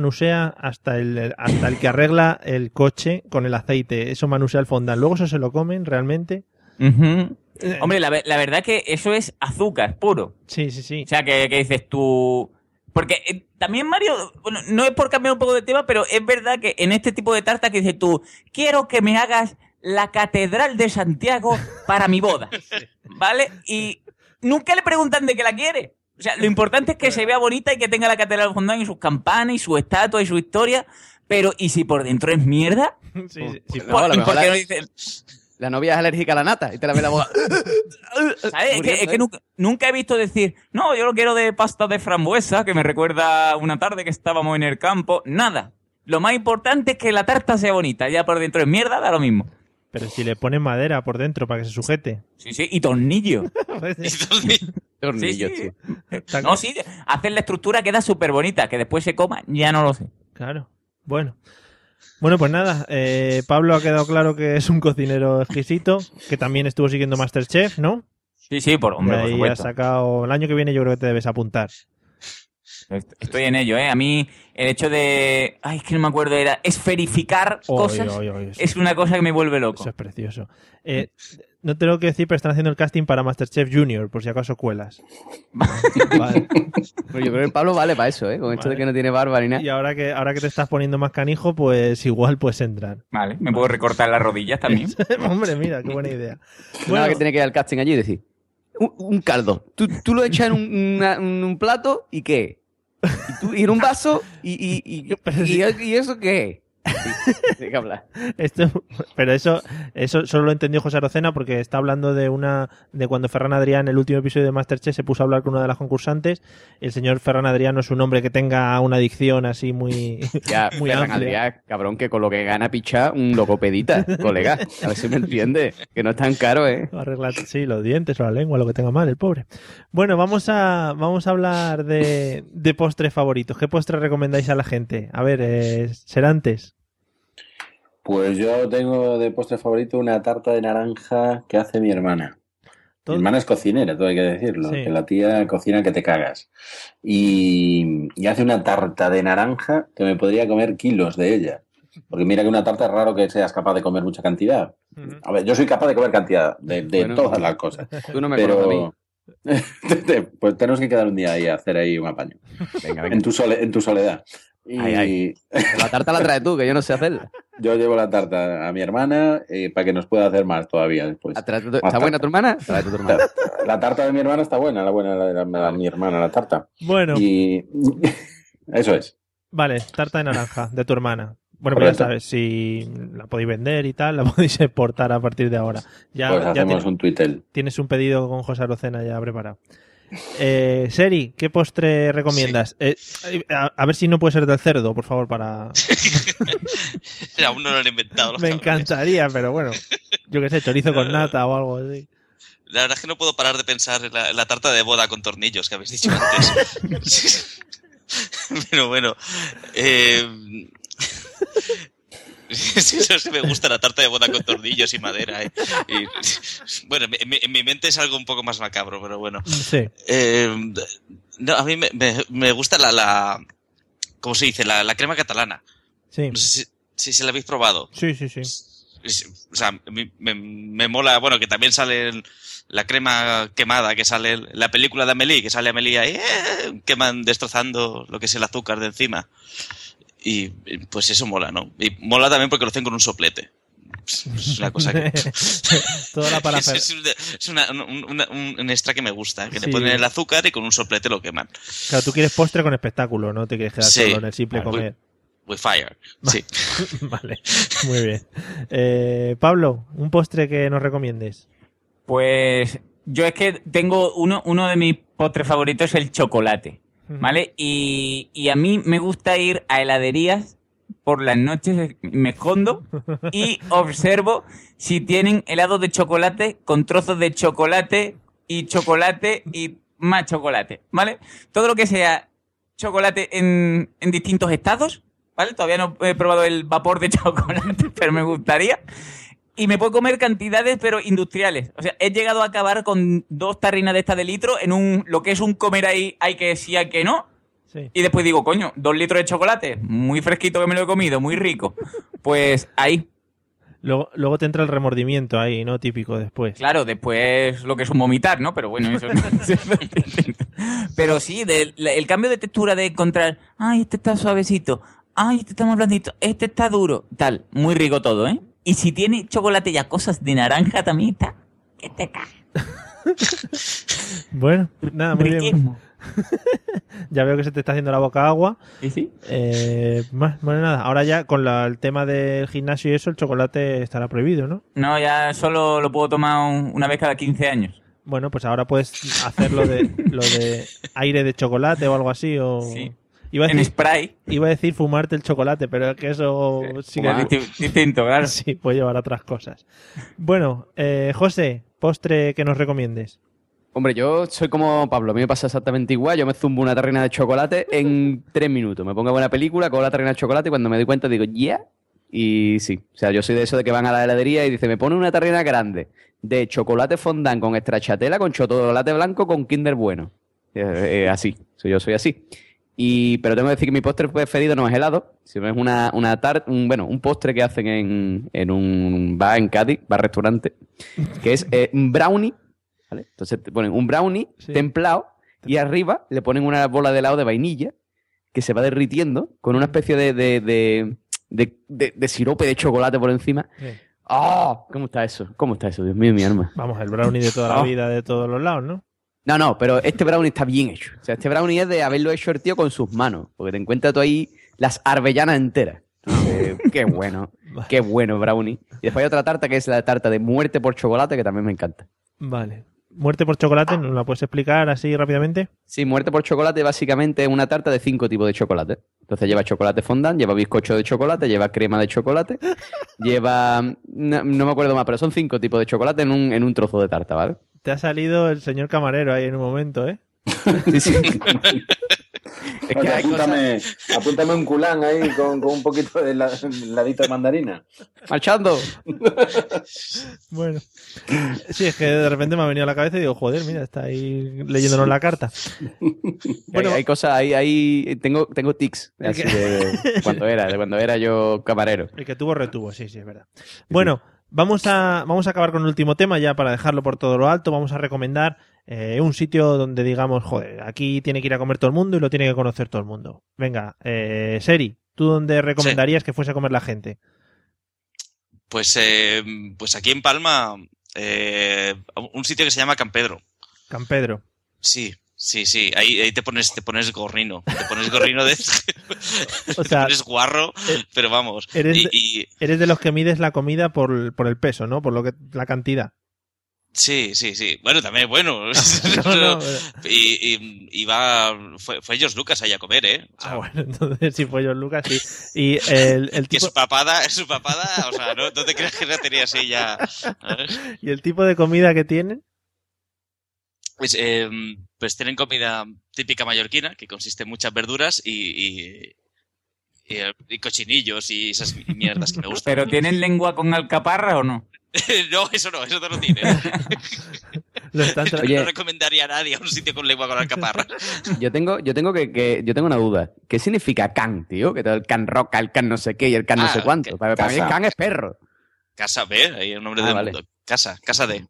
manusea hasta el, hasta el que arregla el coche con el aceite. Eso manusea el fondant. Luego eso se lo comen realmente. Hombre, la, ve- la verdad que eso es azúcar puro. Sí, sí, sí. O sea, que, que dices tú... Porque eh, también, Mario, bueno, no es por cambiar un poco de tema, pero es verdad que en este tipo de tarta que dices tú, quiero que me hagas la Catedral de Santiago para mi boda. ¿Vale? Y nunca le preguntan de qué la quiere. O sea, lo importante es que se vea bonita y que tenga la Catedral de Fondán y sus campanas y su estatua y su historia. Pero, ¿y si por dentro es mierda? Sí, sí, sí. No, a lo ¿Y mejor por qué la- no dicen- La novia es alérgica a la nata y te la ve la boda. ¿Sabes? Es que, es que Muriendo, nunca, nunca he visto decir, no, yo lo quiero de pasta de frambuesa, que me recuerda una tarde que estábamos en el campo. Nada. Lo más importante es que la tarta sea bonita. Ya por dentro es mierda, da lo mismo. Pero si le ponen madera por dentro para que se sujete. Sí, sí, y tornillo. Tornillo, Sí, sí. tío. No, sí, hacer la estructura queda súper bonita. Que después se coma, ya no lo sé. Claro. Bueno. Bueno, pues nada, eh, Pablo ha quedado claro que es un cocinero exquisito, que también estuvo siguiendo Masterchef, ¿no? Sí, sí, por hombre, y por ahí ha supuesto. sacado, el año que viene yo creo que te debes apuntar. Est- Estoy en ello, ¿eh? A mí el hecho de... Ay, es que no me acuerdo, era esferificar Oy, cosas oy, oy, es una cosa que me vuelve loco. Eso es precioso. Eh, no te lo que decir, pero están haciendo el casting para Masterchef Junior, por si acaso cuelas. Vale. Pero yo creo que el Pablo vale para eso, ¿eh? Con esto de que no tiene barba ni nada. Y ahora que, ahora que te estás poniendo más canijo, pues igual puedes entrar. Vale, me puedo recortar las rodillas también. Hombre, mira, qué buena idea. Nada que tiene que ir al casting allí y decir, un, un caldo. Tú, tú lo echas en un, una- en un plato y ¿qué? Y, tú- y en un vaso y, y, y, y- y eso qué? Sí, hablar. Esto, pero eso, eso solo lo entendió José Arocena porque está hablando de una de cuando Ferran Adrián, en el último episodio de Masterchef, se puso a hablar con una de las concursantes. El señor Ferran Adrián no es un hombre que tenga una adicción así muy, Ya, muy Ferran amplia. Adrià, cabrón, que con lo que gana picha un logopedita, colega. A ver si me entiende. Que no es tan caro, ¿eh? Sí, los dientes o la lengua, lo que tenga mal, el pobre. Bueno, vamos a, vamos a hablar de, de postres favoritos. ¿Qué postres recomendáis a la gente? A ver, eh, Serantes. Pues yo tengo de postre favorito una tarta de naranja que hace mi hermana. Mi hermana es cocinera, todo hay que decirlo. Sí. Que la tía cocina que te cagas. Y, y hace una tarta de naranja que me podría comer kilos de ella. Porque mira que una tarta es raro que seas capaz de comer mucha cantidad. A ver, yo soy capaz de comer cantidad de, de Bueno, todas las cosas. Tú no me pero... conoces pues tenemos que quedar un día ahí a hacer ahí un apaño. Venga, venga. En tu, sole- en tu soledad. Y Ay, ay. La tarta la traes tú, que yo no sé hacerla. yo llevo la tarta a mi hermana eh, para que nos pueda hacer más todavía después. Tú- ¿Está buena tu hermana? Tu. La tarta de mi hermana está buena, la buena de la- la- mi hermana, la tarta. Bueno. Y eso es. Vale, tarta de naranja de tu hermana. Bueno, pues ya sabes, si la podéis vender y tal, la podéis exportar a partir de ahora. Ya, pues ya hacemos tienes, un Twitter. tienes un pedido con José Arocena ya preparado. Eh, Seri, ¿qué postre recomiendas? Eh, a, a ver si no puede ser del cerdo, por favor, para... Aún no lo han inventado. los Me cabrones. encantaría, pero bueno, yo qué sé, chorizo con nata o algo así. La verdad es que no puedo parar de pensar en la, en la tarta de boda con tornillos que habéis dicho antes. Pero bueno, eh... sí, eso sí me gusta la tarta de boda con tornillos y madera. eh. Y, bueno, en mi, en mi mente es algo un poco más macabro, pero bueno. Sí. Eh, no, a mí me, me- me gusta la, la... ¿Cómo se dice? La, la crema catalana. Sí. No sé si, si, la habéis probado. Sí, sí, sí. O sea, me, me mola, bueno, que también sale la crema quemada que sale la película de Amelie, que sale Amelie ahí, eh, queman destrozando lo que es el azúcar de encima. Y pues eso mola, ¿no? Y mola también porque lo hacen con un soplete. Es una cosa que... Toda la es, parafer- es una- es una- un, una- un- un extra que me gusta, que Sí. le ponen el azúcar y con un soplete lo queman. Claro, tú quieres postre con espectáculo, no te quieres quedar Sí. solo en el simple With- comer. With fire, sí. vale, muy bien. Eh, Pablo, un postre que nos recomiendes. Pues yo es que tengo uno, uno de mis postres favoritos es el chocolate, ¿vale? Y, y a mí me gusta ir a heladerías por las noches, me escondo y observo si tienen helado de chocolate con trozos de chocolate y chocolate y más chocolate, ¿vale? Todo lo que sea chocolate en, en distintos estados, ¿vale? Todavía no he probado el vapor de chocolate, pero me gustaría. Y me puedo comer cantidades, pero industriales. O sea, he llegado a acabar con dos tarrinas de esta de litro en un, lo que es un comer ahí, hay que sí, hay que no. Sí. Y después digo, coño, dos litros de chocolate, muy fresquito que me lo he comido, muy rico. Pues ahí. Luego, luego te entra el remordimiento ahí, ¿no? Típico después. Claro, después lo que es un vomitar, ¿no? Pero bueno, eso es... Pero sí, el cambio de textura de encontrar, ay, este está suavecito, ay, este está más blandito, este está duro, tal, muy rico todo, ¿eh? Y si tiene chocolate ya cosas de naranja también está, que te cae. Bueno, nada, muy bien. ya veo que se te está haciendo la boca agua. ¿Y sí? Eh, más- bueno, nada, ahora ya con la- el tema del gimnasio y eso, el chocolate estará prohibido, ¿no? No, ya solo lo puedo tomar un- una vez cada 15 años. Bueno, pues ahora puedes hacer lo de, lo de aire de chocolate o algo así. O... Iba a En decir, spray. Iba a decir fumarte el chocolate, pero es que eso sí que- fumar. Disti- distinto, claro. Sí, puede llevar a otras cosas. Bueno, eh, José, postre que nos recomiendes. Hombre, yo soy como Pablo, a mí me pasa exactamente igual. Yo me zumbo una tarrina de chocolate en tres minutos. Me pongo buena película, cojo la tarrina de chocolate y cuando me doy cuenta digo, ¿ya? Y sí, o sea, yo soy de eso de que van a la heladería y dice, me pone una tarrina grande de chocolate fondant con extrachatela, con chocolate blanco, con Kinder bueno. Eh, eh, así, soy yo soy así. Y, pero tengo que decir que mi postre preferido no es helado, sino es una, una tar- un, bueno, un postre que hacen en, en un bar en Cádiz, bar restaurante, que es eh, un brownie, ¿vale? Entonces te ponen un brownie templado y arriba le ponen una bola de helado de vainilla que se va derritiendo con una especie de, de, de, de- sirope de chocolate por encima. ¡Ah! ¿Cómo está eso? ¿Cómo está eso? Dios mío, mi alma. Vamos, el brownie de toda la Oh. vida, de todos los lados, ¿no? No, no, pero este brownie está bien hecho. O sea, este brownie es de haberlo hecho el tío con sus manos. Porque te encuentras tú ahí las arbellanas enteras. Entonces, qué bueno, qué bueno brownie. Y después hay otra tarta que es la tarta de muerte por chocolate que también me encanta. Vale. Muerte por chocolate, ¿nos la puedes explicar así rápidamente? Sí, muerte por chocolate básicamente es una tarta de cinco tipos de chocolate. Entonces lleva chocolate fondant, lleva bizcocho de chocolate, lleva crema de chocolate, lleva... No, no me acuerdo más, pero son cinco tipos de chocolate en un, en un trozo de tarta, ¿vale? Te ha salido el señor camarero ahí en un momento, ¿eh? Sí, sí. Es que apúntame, apúntame un culán ahí con, con un poquito de la- ladito de mandarina. Marchando. Bueno. Sí, es que de repente me ha venido a la cabeza y digo, joder, mira, está ahí leyéndonos la carta. Bueno, hay, hay cosas, hay, hay- tengo, tengo tics así de cuando era, de cuando era yo camarero. El que tuvo retuvo, sí, sí, es verdad. Bueno, vamos a, vamos a acabar con el último tema ya para dejarlo por todo lo alto. Vamos a recomendar eh, un sitio donde digamos, joder, aquí tiene que ir a comer todo el mundo y lo tiene que conocer todo el mundo. Venga, eh, Seri, ¿tú dónde recomendarías que fuese a comer la gente? Pues, eh, pues aquí en Palma, eh, un sitio que se llama Can Pedro. Can Pedro. Sí, sí, sí. Ahí, ahí te pones, te pones gorrino. Te pones gorrino de. O sea, te pones guarro, pero vamos. Eres, Y- de, y, eres de los que mides la comida por, por el peso, ¿no? Por lo que la cantidad. Sí, sí, sí. Bueno, también bueno. No, no, y, y, y va, fue, fue George Lucas ahí a comer, ¿eh? O sea, Ah, bueno, entonces si fue John Lucas, sí. Y el, el que tipo, su papada, su papada, o sea, no, no te creas que la tenía así ya. y el tipo de comida que tienen. Pues, eh, pues tienen comida típica mallorquina, que consiste en muchas verduras y, y, y, y cochinillos y esas mierdas que me gustan. ¿Pero tienen lengua con alcaparra o no? no, eso no, eso no lo tiene. Lo están Oye. No recomendaría a nadie a un sitio con lengua con alcaparra. Yo tengo, yo tengo que, que- yo tengo una duda. ¿Qué significa can, tío? Que todo el can roca, el can no sé qué y el can no Ah, sé cuánto. Para, para mí el casa. can es perro. Casa B, ahí el nombre Ah, del vale. mundo. Casa, casa de.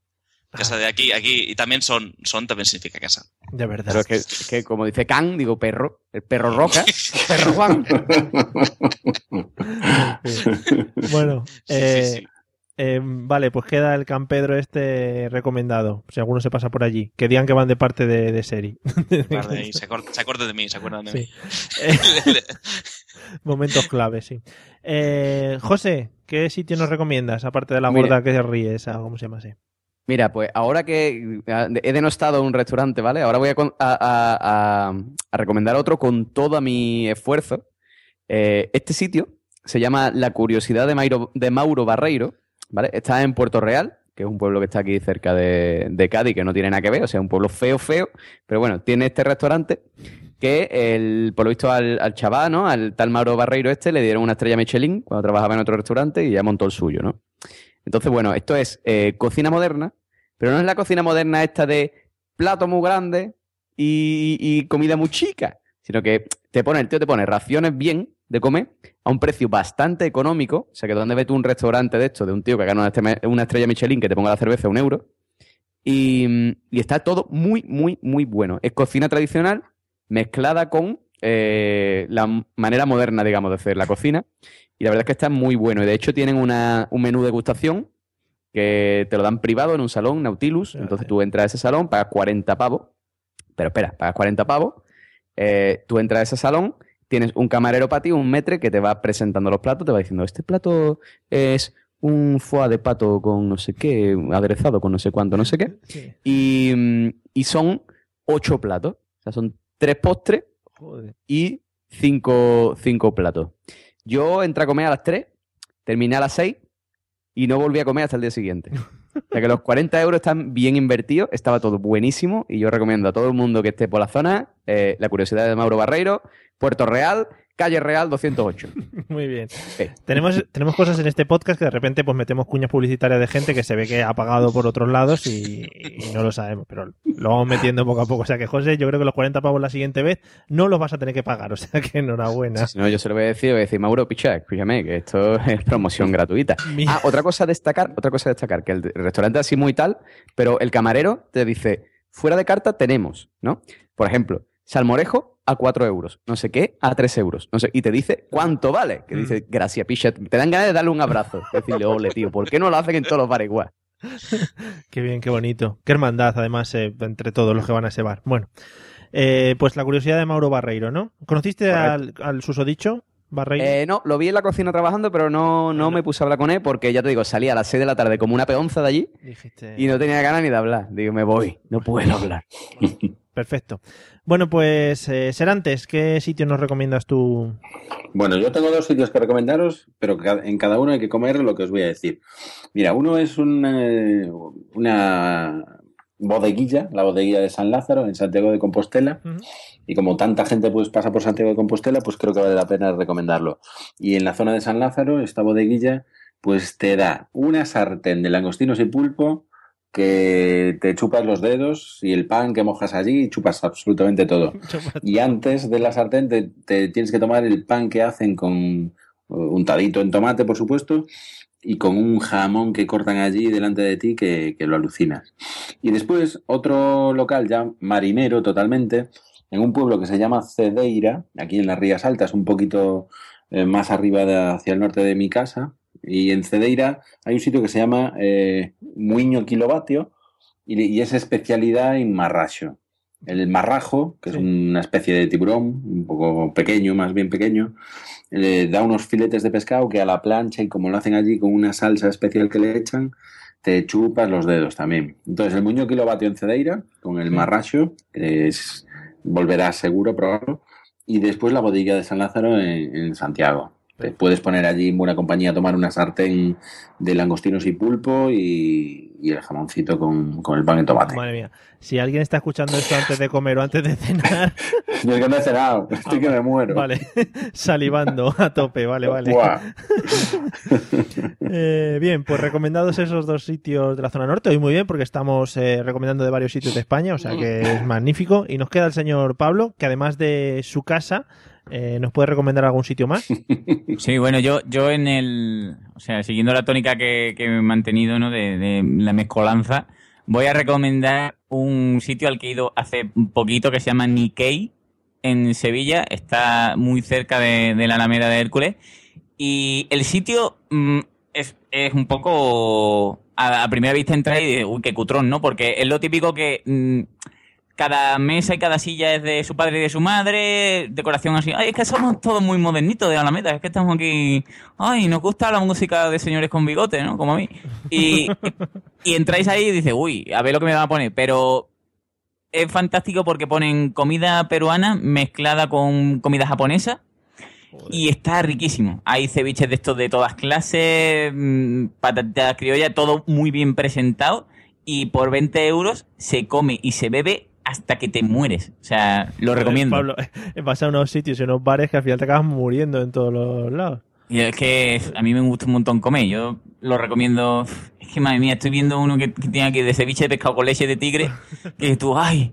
Casa de aquí, aquí. Y también son, son también significa casa. De verdad. Pero es que, es que como dice can, digo perro. El perro roca. perro Juan. Bueno, eh, sí, sí. eh, vale, pues queda el Can Pedro este recomendado. Si alguno se pasa por allí, que digan que van de parte de, de Seri. Ahí, se, se acuerda de mí, se acuerdan de Sí. mí. Momentos clave, sí. Eh, José, ¿qué sitio nos recomiendas? Aparte de la Mira. gorda que se ríe, esa, ¿cómo se llama ese? Mira, pues ahora que ah, he denostado un restaurante, ¿vale? Ahora voy a, recomendar otro con todo mi esfuerzo. Eh, este sitio se llama La Curiosidad de, Mairo- de Mauro Barreiro, ¿vale? Está en Puerto Real, que es un pueblo que está aquí cerca de, Cádiz, que no tiene nada que ver, o sea, un pueblo feo, feo, pero bueno, tiene este restaurante que el, por lo visto al, al chaval, ¿no? Al tal Mauro Barreiro este le dieron una estrella Michelin cuando trabajaba en otro restaurante y ya montó el suyo, ¿no? Entonces, bueno, esto es eh, cocina moderna, pero no es la cocina moderna esta de plato muy grande y, comida muy chica, sino que te pone, el tío te pone raciones bien de comer a un precio bastante económico. O sea, que donde ves tú un restaurante de esto, de un tío que gana una, estrella Michelin que te ponga la cerveza a un euro. Y, y está todo muy, muy, muy bueno. Es cocina tradicional mezclada con eh, la manera moderna, digamos, de hacer la cocina. Y la verdad es que está muy bueno. Y de hecho tienen una- un menú de degustación que te lo dan privado en un salón, Nautilus. Entonces tú entras a ese salón, pagas 40 pavos. Pero espera, pagas 40 pavos. eh, tú entras a ese salón, tienes un camarero para ti, un metre que te va presentando los platos, te va diciendo, este plato es un foie de pato con no sé qué, aderezado con no sé cuánto, no sé qué. Y, mm, y son ocho platos. O sea, son tres postres Joder. y cinco, cinco platos. Yo entré a comer a las 3, terminé a las 6 y no volví a comer hasta el día siguiente. O sea que los 40 euros están bien invertidos, estaba todo buenísimo y yo recomiendo a todo el mundo que esté por la zona eh, La Curiosidad de Mauro Barreiro, Puerto Real, Calle Real 208. Muy bien. Tenemos, tenemos cosas en este podcast que de repente pues metemos cuñas publicitarias de gente que se ve que ha pagado por otros lados y, y no lo sabemos, pero lo vamos metiendo poco a poco. O sea que, José, yo creo que los 40 pavos la siguiente vez no los vas a tener que pagar. O sea que enhorabuena. Si no, yo se lo voy a decir, voy a decir, Mauro, picha, escúchame, que esto es promoción gratuita. Ah, otra cosa a destacar, otra cosa a destacar, que el restaurante es así muy tal, pero el camarero te dice, fuera de carta tenemos, ¿no? Por ejemplo, salmorejo a 4 euros, no sé qué, a 3 euros, no sé, y te dice cuánto vale, que dice, gracias, picha, te dan ganas de darle un abrazo, decirle, ole, tío, ¿por qué no lo hacen en todos los bares igual? Qué bien, qué bonito. Qué hermandad, además, eh, entre todos los que van a ese bar. Bueno, eh, pues la curiosidad de Mauro Barreiro, ¿no? ¿Conociste al, al susodicho Barreiro? Eh, no, lo vi en la cocina trabajando, pero no, no me puse a hablar con él porque ya te digo, salía a las 6 de la tarde como una peonza de allí Dijiste- y no tenía ganas ni de hablar. Digo, me voy, no puedo hablar. Perfecto. Bueno, pues, eh, Serantes, ¿qué sitio nos recomiendas tú? Bueno, yo tengo dos sitios que recomendaros, pero en cada uno hay que comer lo que os voy a decir. Mira, uno es una, una bodeguilla, la bodeguilla de San Lázaro, en Santiago de Compostela. Y como tanta gente pues pasa por Santiago de Compostela, pues creo que vale la pena recomendarlo. Y en la zona de San Lázaro, esta bodeguilla, pues te da una sartén de langostinos y pulpo que te chupas los dedos y el pan que mojas allí y chupas absolutamente todo. Y antes de la sartén te, te tienes que tomar el pan que hacen con eh, untadito en tomate, por supuesto, y con un jamón que cortan allí delante de ti que, que lo alucinas. Y después otro local ya marinero totalmente, en un pueblo que se llama Cedeira, aquí en las Rías Altas, un poquito eh, más arriba de- hacia el norte de mi casa. Y en Cedeira hay un sitio que se llama eh, Muiño Kilovatio y, y es especialidad en marracho. El marrajo, que es una especie de tiburón, un poco pequeño, más bien pequeño, le da unos filetes de pescado que a la plancha y como lo hacen allí con una salsa especial que le echan, te chupas los dedos también. Entonces, el muño kilovatio en Cedeira, con el marracho, que es, volverás seguro probarlo, y después la bodega de San Lázaro en, en Santiago. Te puedes poner allí en buena compañía a tomar una sartén de langostinos y pulpo y, y el jamoncito con, con el pan de tomate. Madre mía. Si alguien está escuchando esto antes de comer o antes de cenar, Yo es que no he cenado, estoy que me muero. vale, salivando a tope, vale, vale. Eh, bien, pues recomendados esos dos sitios de la zona norte. Hoy muy bien, porque estamos eh, recomendando de varios sitios de España, o sea que es magnífico. Y nos queda el señor Pablo, que además de su casa, eh, ¿nos puede recomendar algún sitio más? Sí, bueno, yo, yo en el. O sea, siguiendo la tónica que, que he mantenido, ¿no? De, la mezcolanza, voy a recomendar un sitio al que he ido hace poquito que se llama Nikkei en Sevilla. Está muy cerca de, la Alameda de Hércules. Y el sitio mm, es, es un poco. A, primera vista entra y uy, qué cutrón, ¿no? Porque es lo típico que. mm, cada mesa y cada silla es de su padre y de su madre, decoración así. Ay, es que somos todos muy modernitos de Alameda, es que estamos aquí. Ay, nos gusta la música de señores con bigote, ¿no? Como a mí. Y, y entráis ahí y dices, uy, a ver lo que me van a poner. Pero es fantástico porque ponen comida peruana mezclada con comida japonesa. Y está riquísimo. Hay ceviches de estos de todas clases, mm, patatas criollas, todo muy bien presentado. Y por 20 euros se come y se bebe hasta que te mueres. O sea, lo recomiendo. Pablo, vas a unos sitios y unos bares que al final te acabas muriendo en todos los lados. Y es que a mí me gusta un montón comer. Yo lo recomiendo. Es que madre mía, estoy viendo uno que, que tiene aquí de ceviche de pescado con leche de tigre. Que tú, ay.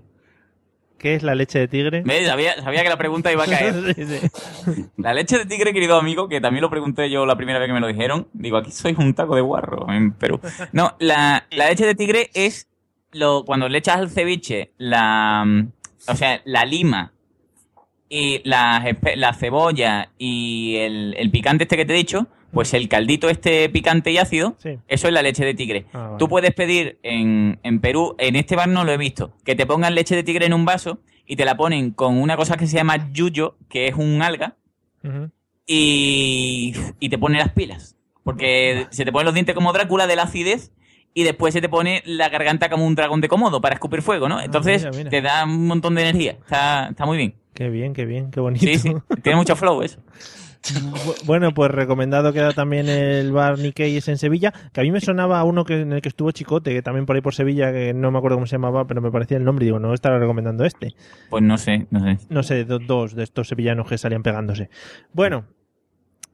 ¿Qué es la leche de tigre? Sabía, sabía que la pregunta iba a caer. Sí, sí. La leche de tigre, querido amigo, que también lo pregunté yo la primera vez que me lo dijeron. Digo, aquí sois un taco de guarro en Perú. No, la, la leche de tigre es lo cuando le echas al ceviche la, mm, o sea, la lima y la, la cebolla y el, el picante este que te he dicho, pues el caldito este picante y ácido, Sí. eso es la leche de tigre. Ah, vale. Tú puedes pedir en, en Perú, en este bar no lo he visto, que te pongan leche de tigre en un vaso y te la ponen con una cosa que se llama yuyo, que es un alga, y, y te pone las pilas. Porque se te ponen los dientes como Drácula de la acidez y después se te pone la garganta como un dragón de Komodo para escupir fuego, ¿no? Entonces Ah, mira, mira. te da un montón de energía. Está, está muy bien. Qué bien, qué bien, qué bonito. Sí, sí. Tiene mucho flow eso. Bu- Bueno, pues recomendado queda también el bar Nikkei en Sevilla, que a mí me sonaba uno que en el que estuvo Chicote, que también por ahí por Sevilla, que no me acuerdo cómo se llamaba, pero me parecía el nombre, y digo, no estará recomendando este. Pues no sé, no sé. No sé, do- dos de estos sevillanos que salían pegándose. Bueno,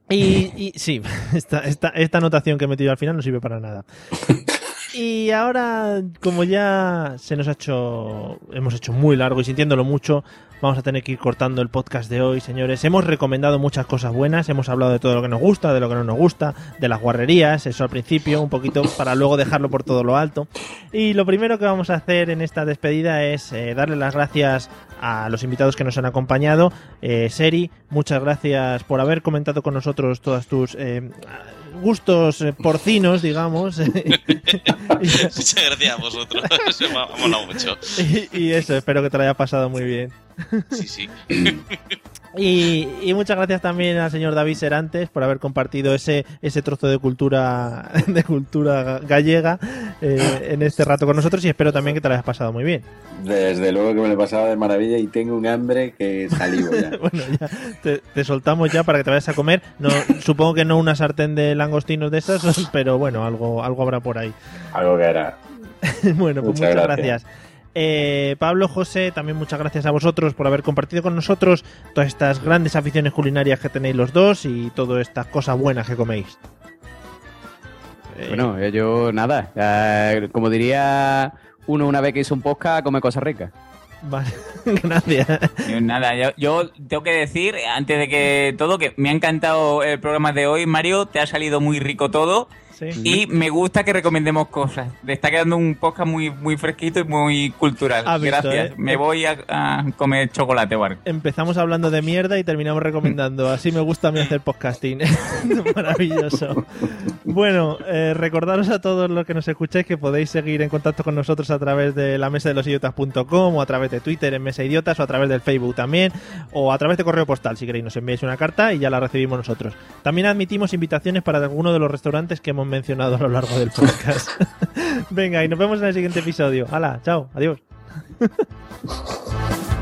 y, y sí, esta, esta, esta anotación que he metido al final no sirve para nada. Y ahora, como ya se nos ha hecho, hemos hecho muy largo y sintiéndolo mucho, vamos a tener que ir cortando el podcast de hoy, señores. Hemos recomendado muchas cosas buenas, hemos hablado de todo lo que nos gusta, de lo que no nos gusta, de las guarrerías, eso al principio, un poquito para luego dejarlo por todo lo alto. Y lo primero que vamos a hacer en esta despedida es eh, darle las gracias a los invitados que nos han acompañado. Eh, Seri, muchas gracias por haber comentado con nosotros todas tus eh, gustos eh, porcinos, digamos. Muchas gracias a vosotros. Me ha molado mucho. y, y eso, espero que te lo haya pasado muy bien. Sí, sí. Y, y muchas gracias también al señor David Serantes por haber compartido ese, ese trozo de cultura de cultura ga- gallega eh, en este rato con nosotros y espero también que te lo hayas pasado muy bien. Desde luego que me lo he pasado de maravilla y tengo un hambre que salivo ya. bueno, ya te, te soltamos ya para que te vayas a comer. No, supongo que no una sartén de langostinos de esas, pero bueno, algo, algo habrá por ahí. Algo que era. bueno, pues Muchas muchas, gracias. gracias. Eh, Pablo, José, también muchas gracias a vosotros por haber compartido con nosotros todas estas grandes aficiones culinarias que tenéis los dos y todas estas cosas buenas que coméis. Eh, Bueno, eh, yo nada. eh, como diría uno una vez que hizo un podcast, come cosas ricas. Vale, gracias. Nada, yo, yo tengo que decir, antes de que todo, que me ha encantado el programa de hoy, Mario, te ha salido muy rico todo. Sí. Y me gusta que recomendemos cosas. Está quedando un podcast muy, muy fresquito y muy cultural. Visto, Gracias. ¿eh? Me voy a, a comer chocolate, Bar. Empezamos hablando de mierda y terminamos recomendando. Así me gusta a mí hacer podcasting. Maravilloso. Bueno, eh, recordaros a todos los que nos escucháis que podéis seguir en contacto con nosotros a través de la mesa de los idiotas.com o a través de Twitter en Mesa Idiotas o a través del Facebook también o a través de correo postal si queréis nos enviáis una carta y ya la recibimos nosotros. También admitimos invitaciones para alguno de los restaurantes que hemos mencionado a lo largo del podcast. Venga, y nos vemos en el siguiente episodio. Hala, chao, adiós.